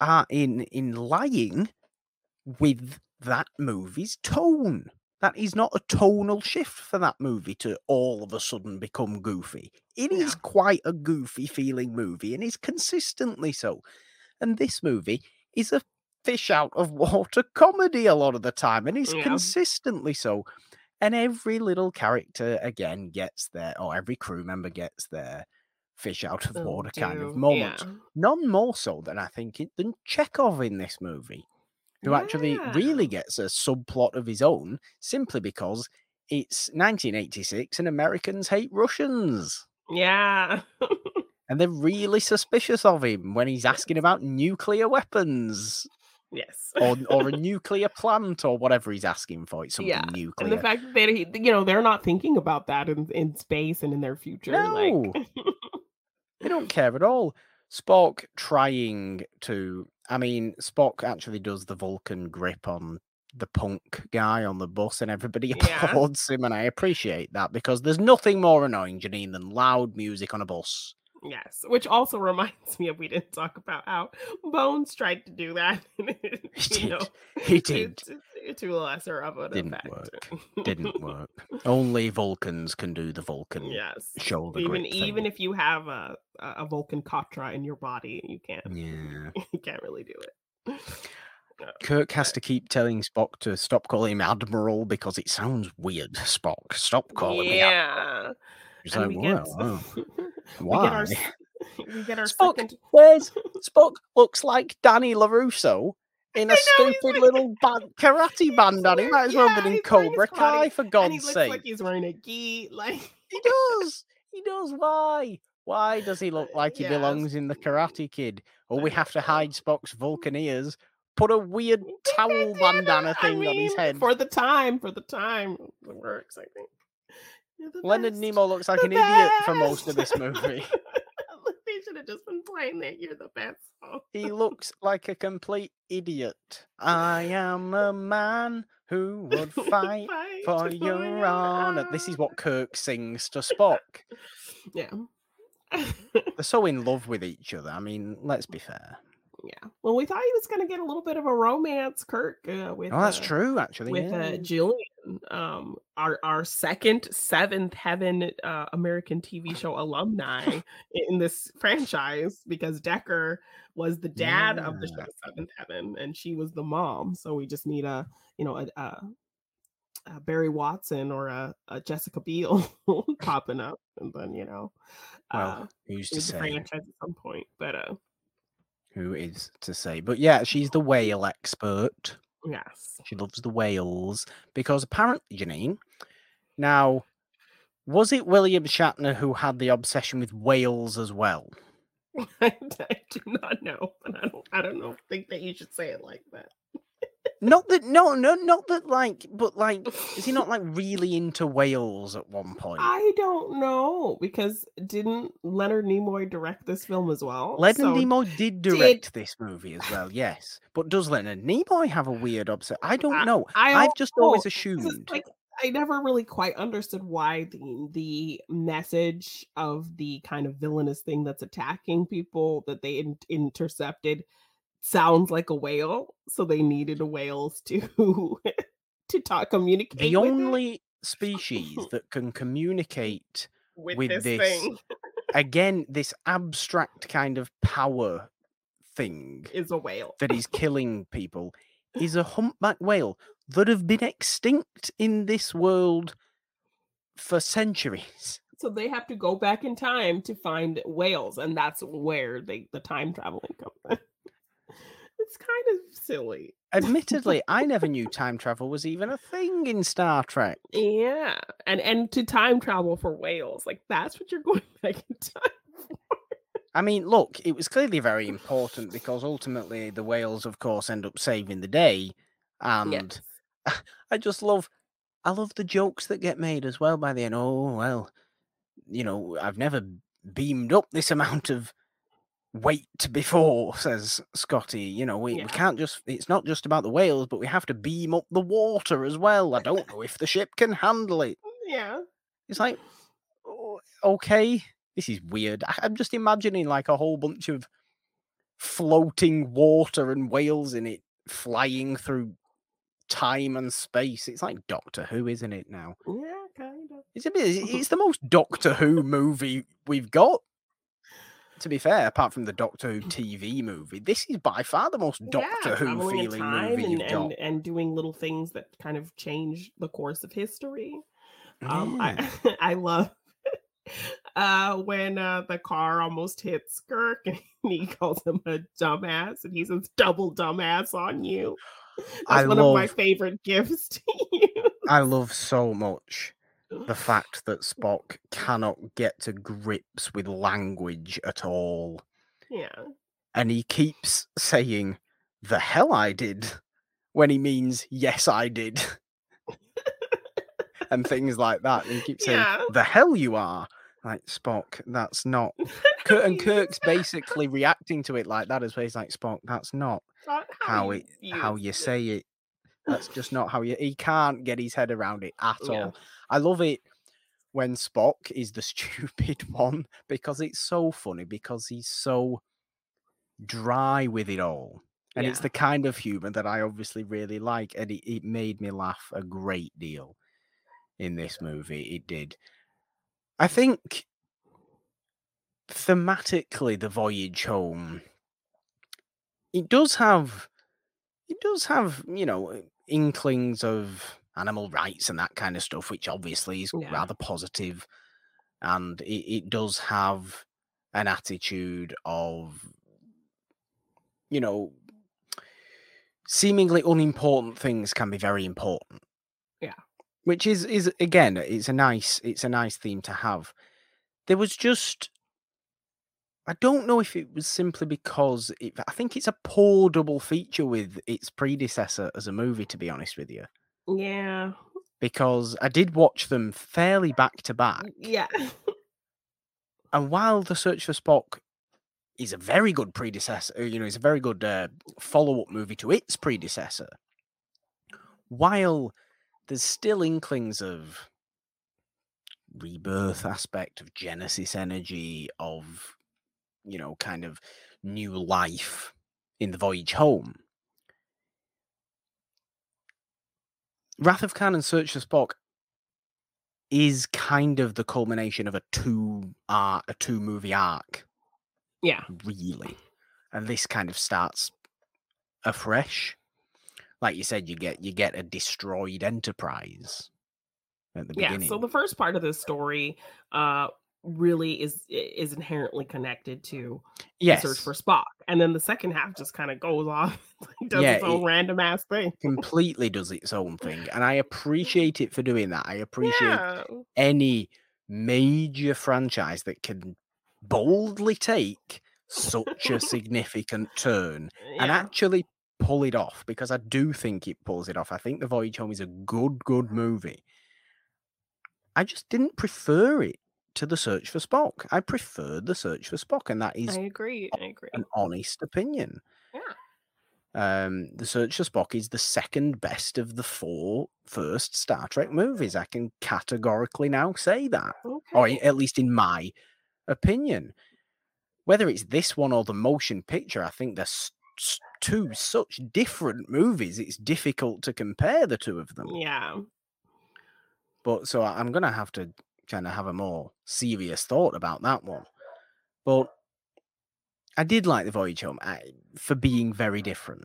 are in in lying with that movie's tone. That is not a tonal shift for that movie to all of a sudden become goofy. It is Yeah. quite a goofy feeling movie and is consistently so. And this movie is a fish out of (laughs) water comedy a lot of the time and is Yeah. consistently so. And every little character again gets their, or every crew member gets their fish out of Oh, water kind of moment. yeah. none more so than I think it, than Chekov in this movie, who actually really gets a subplot of his own simply because it's 1986 and Americans hate Russians. Yeah. (laughs) And they're really suspicious of him when he's asking about nuclear weapons yes. or, or a (laughs) nuclear plant or whatever he's asking for. It's something Yeah, And nuclear. the fact that they, you know, they're not thinking about that in, in space and in their future. No. Like, (laughs) They don't care at all. Spock trying to. I mean, Spock actually does the Vulcan grip on the punk guy on the bus, and everybody (laughs) Yeah. applauds him, and I appreciate that because there's nothing more annoying, Janine, than loud music on a bus. Yes. Which also (laughs) reminds me of we didn't talk about how Bones tried to do that. (laughs) He you know, did. He did. to- to lesser of an Didn't effect. work. Didn't (laughs) work. Only Vulcans can do the Vulcan yes. shoulder Even even if you have a a Vulcan Katra in your body, you can't Yeah. you can't really do it. Uh, Kirk has to keep telling Spock to stop calling him Admiral because it sounds weird. Spock, stop calling me Admiral. yeah. He's And like, we get, oh, we get our why? (laughs) we get our Spock, second (laughs) Where's Spock looks like Danny LaRusso in a know, stupid little band, karate (laughs) band on. He might as well yeah, have been in he's wearing his Cobra karate- Kai, for God's looks sake. like he's wearing a gi. Like He does. He does. Why? Why does he look like he belongs in the Karate Kid? Or we have to hide Spock's Vulcan ears, put a weird towel Bandana, bandana I thing on his head. for the time. For the time, it works. I think. Leonard best. Nimoy looks like The an idiot for most of this (laughs) movie. they should have just been playing that. You're the best. He looks like a complete idiot. (laughs) I am a man who would (laughs) fight for your honor. This is what Kirk sings to Spock. Yeah. They're so in love with each other. I mean, let's be fair. Yeah. Well, we thought he was going to get a little bit of a romance, Kirk, uh, with Oh, that's uh, true, actually. with yeah. uh, Gillian, um, our our second Seventh Heaven uh, American TV show alumni (laughs) in this franchise because Decker was the dad of the show Seventh Heaven and she was the mom. So we just need a you know a, a, a Barry Watson or a, a Jessica Biel (laughs) popping up, and then you know. well, uh, who's to say? franchise at some point, but uh, Who is to say? But yeah, she's the whale expert. yes, She loves the whales because apparently, Janine. Now, was it William Shatner who had the obsession with whales as well? (laughs) I, do not know, but I don't I don't know think that you should say it like that. Not that, no, no, not that. Like, but like, is he not (laughs) like really into whales at one point? I don't know because didn't Leonard Nimoy direct this film as well? Leonard So Nimoy did direct this movie as well, yes. But does Leonard Nimoy have a weird obsession? I don't I- know. I I've just know. always assumed. like I never really quite understood why the the message of the kind of villainous thing that's attacking people that they in- intercepted sounds like a whale, so they needed a whales to (laughs) to talk communicate. The with it. only species that can communicate (laughs) with, with this, this thing again this abstract kind of power thing is a whale. that is killing people is a humpback whale that have been extinct in this world for centuries. (laughs) So they have to go back in time to find whales, and that's where they the time traveling comes in. It's kind of silly. Admittedly, I (laughs) never knew time travel was even a thing in Star Trek. Yeah. And and to time travel for whales. Like that's what you're (laughs) going back in time. for. I mean, look, it was clearly very important (laughs) because ultimately the whales, of course, end up saving the day. And Yes. I just love, I love the jokes that get made as well by the end. Oh, well, you know, I've never beamed up this amount of weight before, says Scotty. You know, we, Yeah. we can't just, it's not just about the whales, but we have to beam up the water as well. I don't know if the ship can handle it. Yeah. It's like, "Oh, okay, this is weird. I'm just imagining like a whole bunch of floating water and whales in it flying through time and space. It's like Doctor Who, isn't it? Now Yeah, kind of. it's a bit. It's (laughs) the most Doctor Who movie we've got. To be fair, apart from the Doctor Who TV movie, this is by far the most Doctor yeah, Who feeling time movie and, you've and, got. and doing little things that kind of change the course of history. Um, I (laughs) I love (laughs) uh when uh the car almost hits Kirk (laughs) and he calls him a dumbass and he says double dumbass on you. That's I one of my favorite gifts to you. I love so much the fact that Spock cannot get to grips with language at all. Yeah. And he keeps saying, the hell I did, when he means, yes, I did. (laughs) and things like that. And he keeps saying, Yeah. the hell you are. Like, Spock, that's not. (laughs) And Kirk's basically reacting to it like that as well. He's like, Spock, that's not how you it how you it. say it. That's just not how you. He can't get his head around it at Yeah. all. I love it when Spock is the (laughs) stupid one because it's so funny because he's so dry with it all. And it's the kind of humor that I obviously really like. And it, it made me laugh a great deal in this movie. It did. I think thematically, the voyage home, it does have, it does have, you know, inklings of animal rights and that kind of stuff, which obviously is Yeah. rather positive, and it, it does have an attitude of, you know, seemingly unimportant things can be very important. Yeah. Which is is again, it's a nice it's a nice theme to have. There was just I don't know if it was simply because it, I think it's a poor double feature with its predecessor as a movie, to be honest with you. Yeah. Because I did watch them fairly back to back. Yeah. (laughs) And while The Search for Spock is a very good predecessor, you know, it's a very good uh, follow up movie to its predecessor, while there's still inklings of rebirth aspect, of Genesis energy, of, you know, kind of new life in the voyage home. Wrath of Khan and Search for Spock is kind of the culmination of a two arc, a two movie arc, Yeah. really. And this kind of starts afresh. Like you said, you get you get a destroyed enterprise at the Yeah. So the first part of this story uh really is is inherently connected to the search for Spock. And then the second half just kind of goes off, (laughs) does Yeah, its own it- random ass thing. completely does its own thing, and I (laughs) appreciate it for doing that. I appreciate Yeah. any major franchise that can boldly take such a (laughs) significant turn and actually pull it off because I do think it pulls it off. I think The Voyage Home is a good, good movie. I just didn't prefer it to The Search for Spock. I preferred The Search for Spock, and that is I agree. I agree. an honest opinion. Yeah. Um, The Search for Spock is the second best of the four first Star Trek movies. I can categorically now say that, or Okay. i- at least in my opinion. Whether it's this one or the motion picture, I think they're s- s- two such different movies. It's difficult to compare the two of them. Yeah. But so I'm gonna have to kind of have a more serious thought about that one. But I did like the Voyage Home for being very different.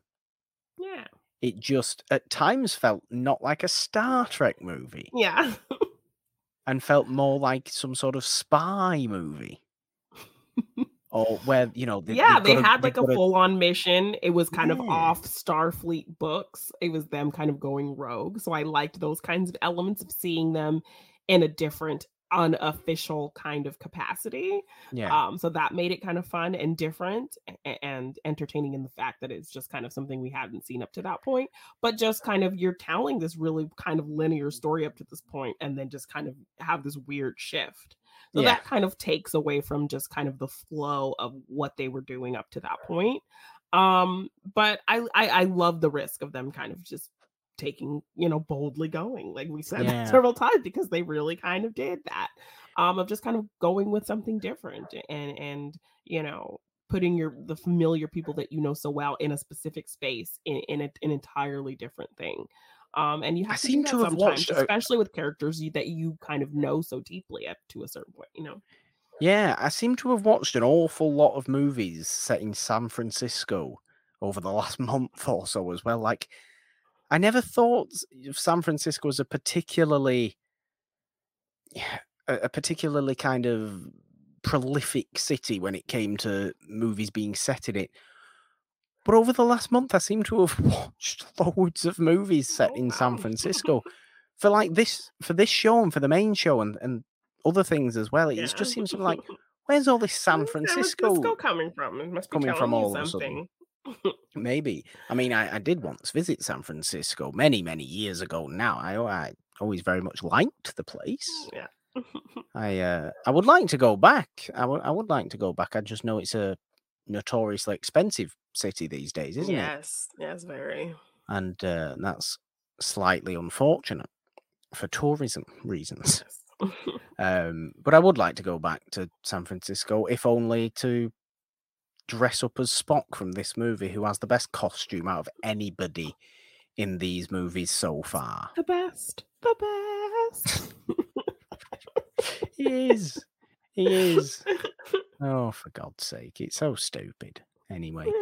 Yeah. It just at times felt not like a Star Trek movie Yeah. (laughs) and felt more like some sort of spy movie. or where you know they, yeah, they had like a full on mission. It was kind of off Starfleet books. It was them kind of going rogue. So I liked those kinds of elements of seeing them in a different unofficial kind of capacity. yeah Um, so that made it kind of fun and different and entertaining in the fact that it's just kind of something we hadn't seen up to that point. But just kind of you're telling this really kind of linear story up to this point and then just kind of have this weird shift. So Yeah. that kind of takes away from just kind of the flow of what they were doing up to that point. Um, but I I, I love the risk of them kind of just taking, you know, boldly going, like we said (laughs) Yeah. several times, because they really kind of did that. Um, of just kind of going with something different and and you know putting your the familiar people that you know so well in a specific space in, in a, an entirely different thing. Um, and you have I to seem to have sometimes, watched a- especially with characters you, that you kind of know so deeply up to a certain point. You know, Yeah, I seem to have watched an awful lot of movies set in San Francisco over the last (laughs) month or so as well. Like, I never thought San Francisco was a particularly, a, particularly kind of prolific city when it came to movies being set in it. But over the last month, I seem to have (laughs) watched loads of movies oh, set Oh, in San. Francisco (laughs) for like this for this show and for the main show and and other things as well. It Yeah. just seems to (laughs) be like Where's all this San Where's Francisco? coming from? It must be coming from all of a sudden? something. Maybe. I mean, I, I did once visit San Francisco many, many years ago. Now I, I always very much liked the place. yeah. (laughs) I uh, I would like to go back. I would I would like to go back. I just know it's a notoriously expensive city these days, isn't it? yes. Yes. Very. And uh, that's slightly unfortunate for tourism reasons. Yes. (laughs) Um, but I would like to go back to San Francisco, if only to dress up as Spock from this movie, who has the best costume out of anybody in these movies so far. the best. The best. (laughs) He is. He is. Oh, for God's sake. It's so stupid. Anyway. (laughs)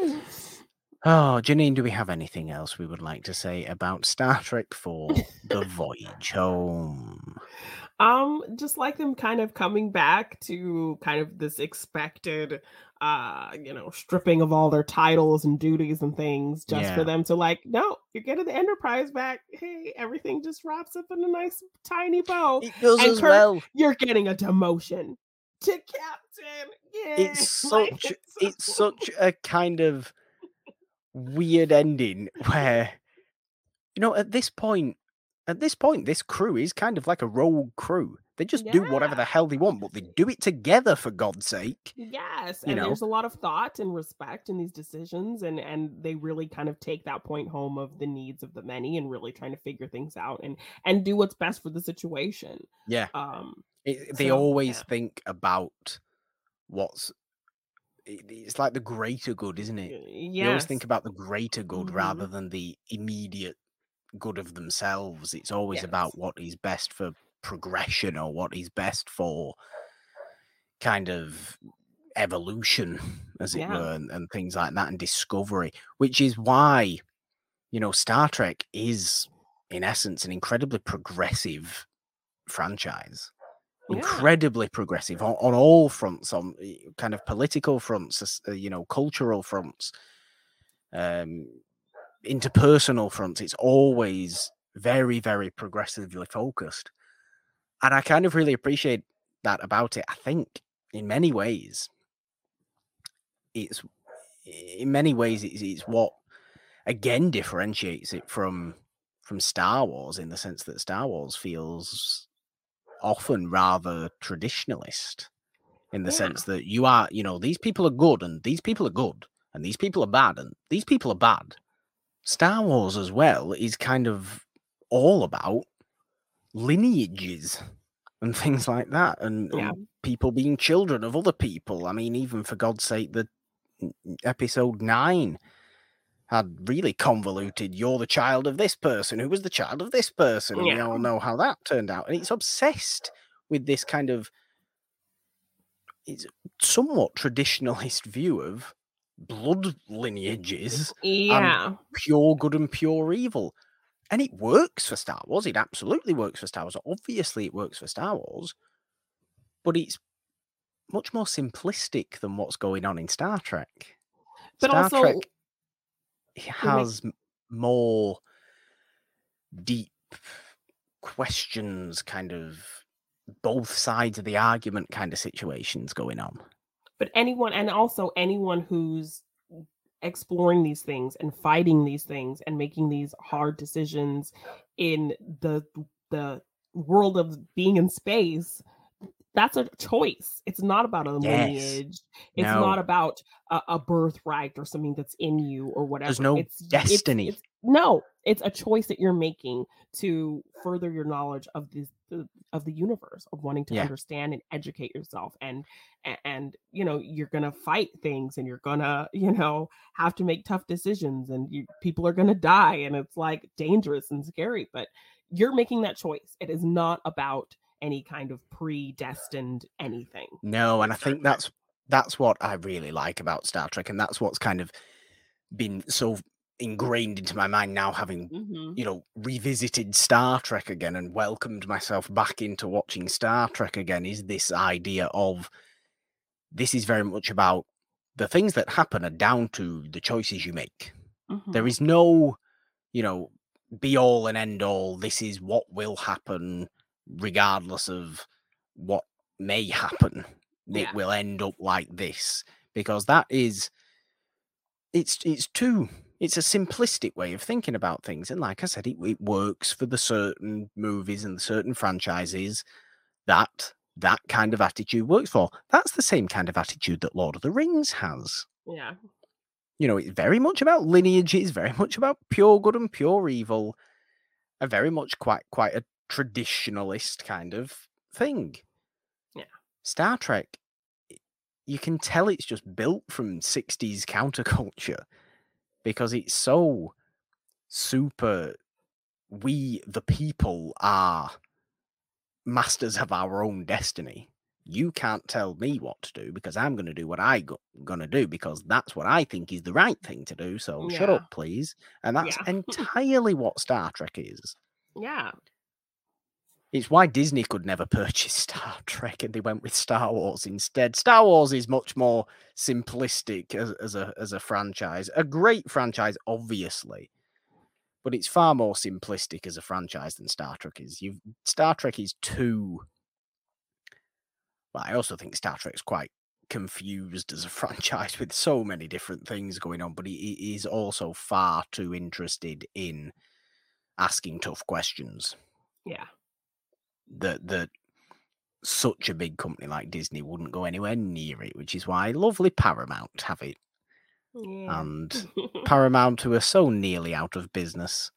Oh, Janine, do we have anything else we would like to say about Star Trek for The Voyage Home? um just like them kind of coming back to kind of this expected uh you know stripping of all their titles and duties and things just Yeah. for them to like no you're getting the enterprise back hey everything just wraps up in a nice tiny bow It does And as Kirk- well. you're getting a demotion to captain yeah it's (laughs) like, such it's such a kind of weird ending (laughs) where you know at this point at this point this crew is kind of like a rogue crew they just do whatever the hell they want but they do it together for god's sake Yes, you and know? there's a lot of thought and respect in these decisions, and and they really kind of take that point home of the needs of the many, and really trying to figure things out and and do what's best for the situation. yeah Um, it, they So, always yeah. think about what's it's like the greater good isn't it yes, they always think about the greater good Mhm. rather than the immediate good of themselves. It's always Yes. about what is best for progression or what is best for kind of evolution, as it Yeah. were, and, and things like that, and discovery, which is why, you know, Star Trek is, in essence, an incredibly progressive franchise Yeah. incredibly progressive on, on all fronts on eh, kind of political fronts uh, you know cultural fronts um interpersonal fronts it's always very very progressively focused and i kind of really appreciate that about it i think in many ways it's in many ways it's, it's what again differentiates it from from star wars in the sense that star wars feels often rather traditionalist in the Yeah. sense that you are, you know, these people are good and these people are good and these people are bad and these people are bad. Star Wars as well is kind of all about lineages and things like that and, uh, Yeah. and people being children of other people. I mean, even for God's sake, the episode nine had really convoluted. You're the child of this person, who was the child of this person, and we all know how that turned out. And it's obsessed with this kind of it's somewhat traditionalist view of blood lineages, Yeah. pure good and pure evil. And it works for Star Wars. It absolutely works for Star Wars. Obviously, it works for Star Wars, but it's much more simplistic than what's going on in Star Trek. But Star also, Trek has m- more deep questions, kind of both sides of the argument kind of situations going on. But anyone and also anyone who's exploring these things and fighting these things and making these hard decisions in the the world of being in space that's a choice it's not about a lineage Yes. it's No. not about a, a birthright or something that's in you or whatever there's no it's it's- destiny. it's, no it's a choice that you're making to further your knowledge of this the, of the universe of wanting to Yeah. understand and educate yourself and and you know you're gonna fight things and you're gonna (laughs) you know have to make tough decisions and you, people are gonna die and it's like dangerous and scary but you're making that choice. It is not about any kind of predestined anything. No, and I think that's that's what I really like about Star Trek, and that's what's kind of been so ingrained into my mind now, having mm-hmm. you know revisited Star Trek again and welcomed myself back into watching Star Trek again. Is this idea of this is very much about the things that happen are down to the choices you make. Mm-hmm. There is no, you know, be all and end all. This is what will happen, regardless of what may happen. It will end up like this because that is, it's it's too. It's a simplistic way of thinking about things, and like I said, it, it works for the certain movies and the certain franchises that that kind of attitude works for. That's the same kind of attitude that Lord of the Rings has yeah you know, it's very much about lineage. It's very much about pure good and pure evil. A very much quite quite a traditionalist kind of thing. Yeah. Star Trek, you can tell it's just built from '60s counterculture because it's so super. We the people are masters of our own destiny. You can't tell me what to do because I'm going to do what I go- going to do because that's what I think is the right thing to do. So shut up, please. And that's Yeah. (laughs) entirely what Star Trek is. yeah It's why Disney could never purchase Star (laughs) Trek and they went with Star Wars instead. Star Wars is much more simplistic as, as a as a franchise. A great franchise, obviously. But it's far more simplistic as a franchise than Star Trek is. You Star Trek is too well, I also think Star Trek's quite confused as a (laughs) franchise with so many different things going on, but it is also far too interested in asking tough questions yeah that that such a big company like Disney wouldn't go anywhere near it, which is why lovely Paramount have it. yeah And (laughs) Paramount, who are so nearly out of business,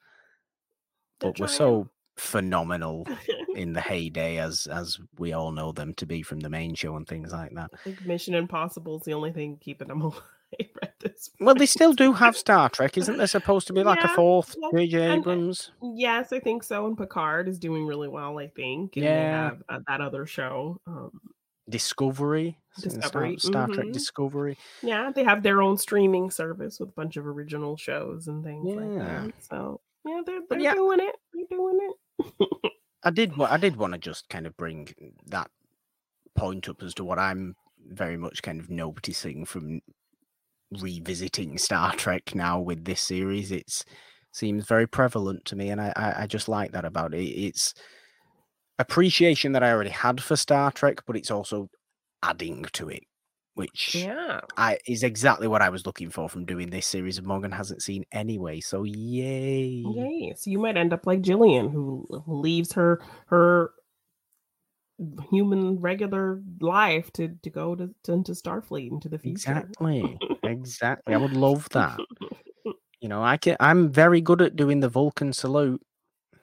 They're but were so phenomenal (laughs) in the heyday as as we all know them to be from the main show and things like that. I think Mission Impossible is the only thing keeping them (laughs) alive (laughs) this Well, they still do have Star Trek, isn't there supposed to be like a fourth J.J. and- Abrams? Yes, I think so. And Picard is doing really well, I think. And Yeah. they have uh, that other show. Um, Discovery, S- Star- Discovery, Star, Trek mhm. Discovery. yeah, they have their own streaming service with a bunch of original shows and things like Yeah. that. So yeah, they're, they're yeah. doing it. They're doing it. I did. I did want to just kind of bring that point up as to what I'm very much kind of noticing from revisiting Star Trek now with this series. It's seems very prevalent to me, and I I, I just like that about it. It's appreciation that I already had for Star Trek, but it's also adding to it, which Yeah. I is exactly what I was looking for from doing this series of Morgan hasn't seen anyway. So yay! Yay. So you might end up like Gillian, who leaves her her human regular life to to go to, to into Starfleet into the future. Exactly. exactly. I would (laughs) love that. You know, I can I'm very good at doing the Vulcan salute.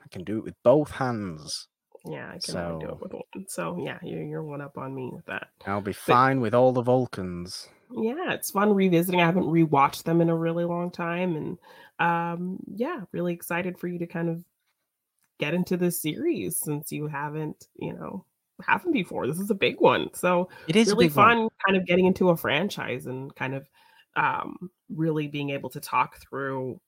I can do it with both hands. Yeah, I can only do So- it with one. So yeah, you're you're one up on me with that. I'll be fine with all the Vulcans. yeah, it's fun revisiting. I haven't rewatched them in a really long time, and um, yeah, really excited for you to kind of get into this series since you haven't, you know, haven't before. This is a big one, so It is really big one. fun, kind of getting into a franchise and kind of um, really being able to talk through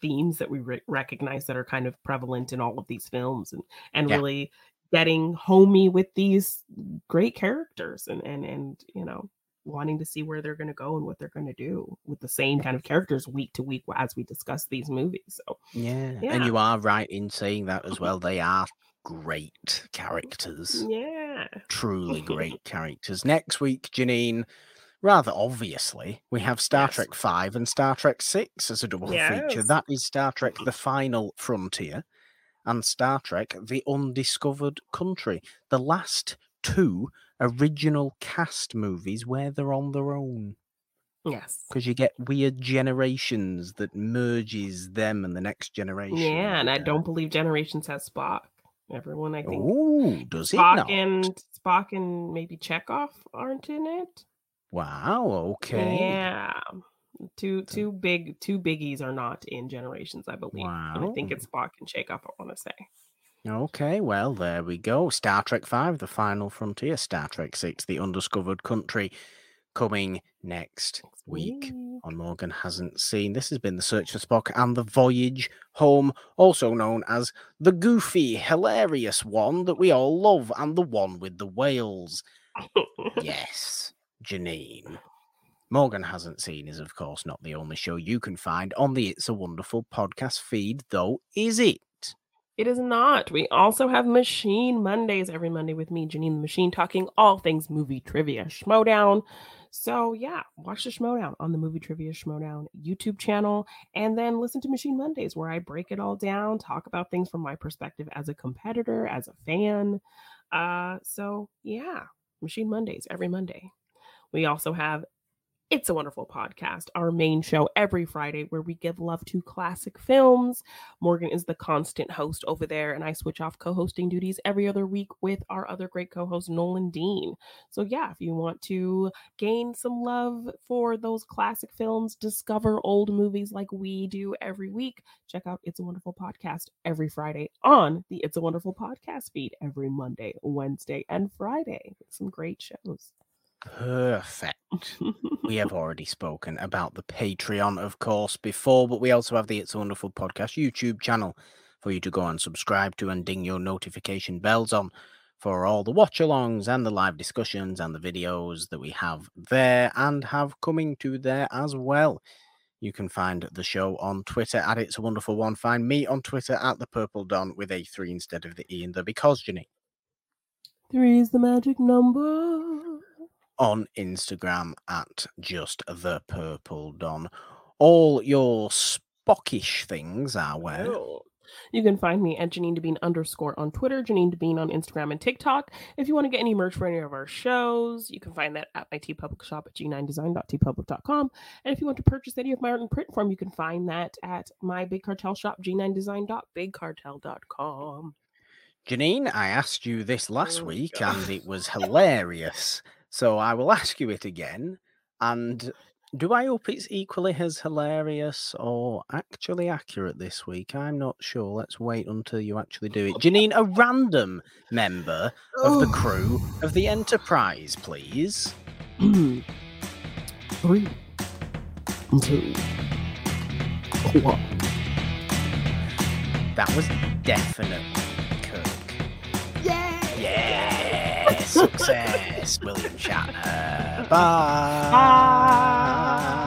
themes that we re- recognize that are kind of prevalent in all of these films, and and Yeah. really getting homey with these great characters, and and and you know wanting to see where they're going to go and what they're going to do with the same kind of characters week to week as we discuss these movies. So Yeah. And you are right in saying that as well. They are great characters. yeah, Truly (laughs) great characters. Next week, Janine, rather obviously, we have Star Yes. Trek 5 and Star Trek 6 as a double feature. That is Star Trek The Final Frontier and Star Trek The Undiscovered Country. The last two original cast movies where they're on their own. yes, Because you get weird generations that merges them and the next generation. yeah, and I don't believe Generations has Spock. Everyone, I think Oh, does Spock not? and Spock and maybe Chekov aren't in it. Wow. Okay. Yeah. Two two big two biggies are not in Generations, I believe. And I think it's Spock and Chekov, I want to say. Okay. Well, there we go. Star Trek Five: The Final Frontier. Star Trek Six: The Undiscovered Country. Coming next week on Morgan hasn't seen. This has been the Search for Spock and the Voyage Home, also known as the goofy, hilarious one that we all love, and the one with the whales. (laughs) Yes, Janine. Morgan hasn't seen is, of course, not the only show you can find on the It's a Wonderful podcast feed, though, is it? It is not. We also have Machine Mondays every Monday with me, Janine the Machine, talking all things movie trivia Schmodown. So yeah, watch the Schmodown on the Movie Trivia Schmodown YouTube channel, and then listen to Machine Mondays where I break it all down, talk about things from my perspective as a competitor, as a fan. Uh, so yeah, Machine Mondays every Monday. We also have It's a Wonderful Podcast, our main show every Friday where we give love to classic films. Morgan is the constant host over there, and I switch off co hosting duties every other week with our other great co host, Nolan Dean. So, yeah, if you want to gain some love for those classic films, discover old movies like we do every week, check out It's a Wonderful Podcast every Friday on the It's a Wonderful Podcast feed every Monday, Wednesday, and Friday. Some great shows. Perfect. we have (laughs) already spoken about the Patreon, of course, before, but we also have the It's a Wonderful Podcast YouTube channel for you to go and subscribe to and ding your notification bells on for all the watch alongs and the live discussions and the videos that we have there and have coming to there as well. You can find the show on Twitter at It's a Wonderful One. Find me on Twitter at the Purple Don with a three instead of the E in the because Janine. Three is the magic number. On Instagram at just the purple don. All your spockish things are where Oh. You can find me at Janine Devine underscore on Twitter, Janine Devine on Instagram and TikTok. If you want to get any merch for any of our shows, you can find that at my TeePublic shop at g9design.teepublic.com. And if you want to purchase any of my art in print form, you can find that at my Big Cartel shop, g9design.bigcartel.com. Janine, I asked you this last Oh, week and it was hilarious. So I will (laughs) ask you it again. Mm. And do I hope it's equally as hilarious or actually accurate this week? I'm not sure. Let's wait until you actually do it. (laughs) Janine, a random member of the oh. crew of the Enterprise, please. Mm. Three, two, one. That was definitely success, William Shatner. Bye. Bye.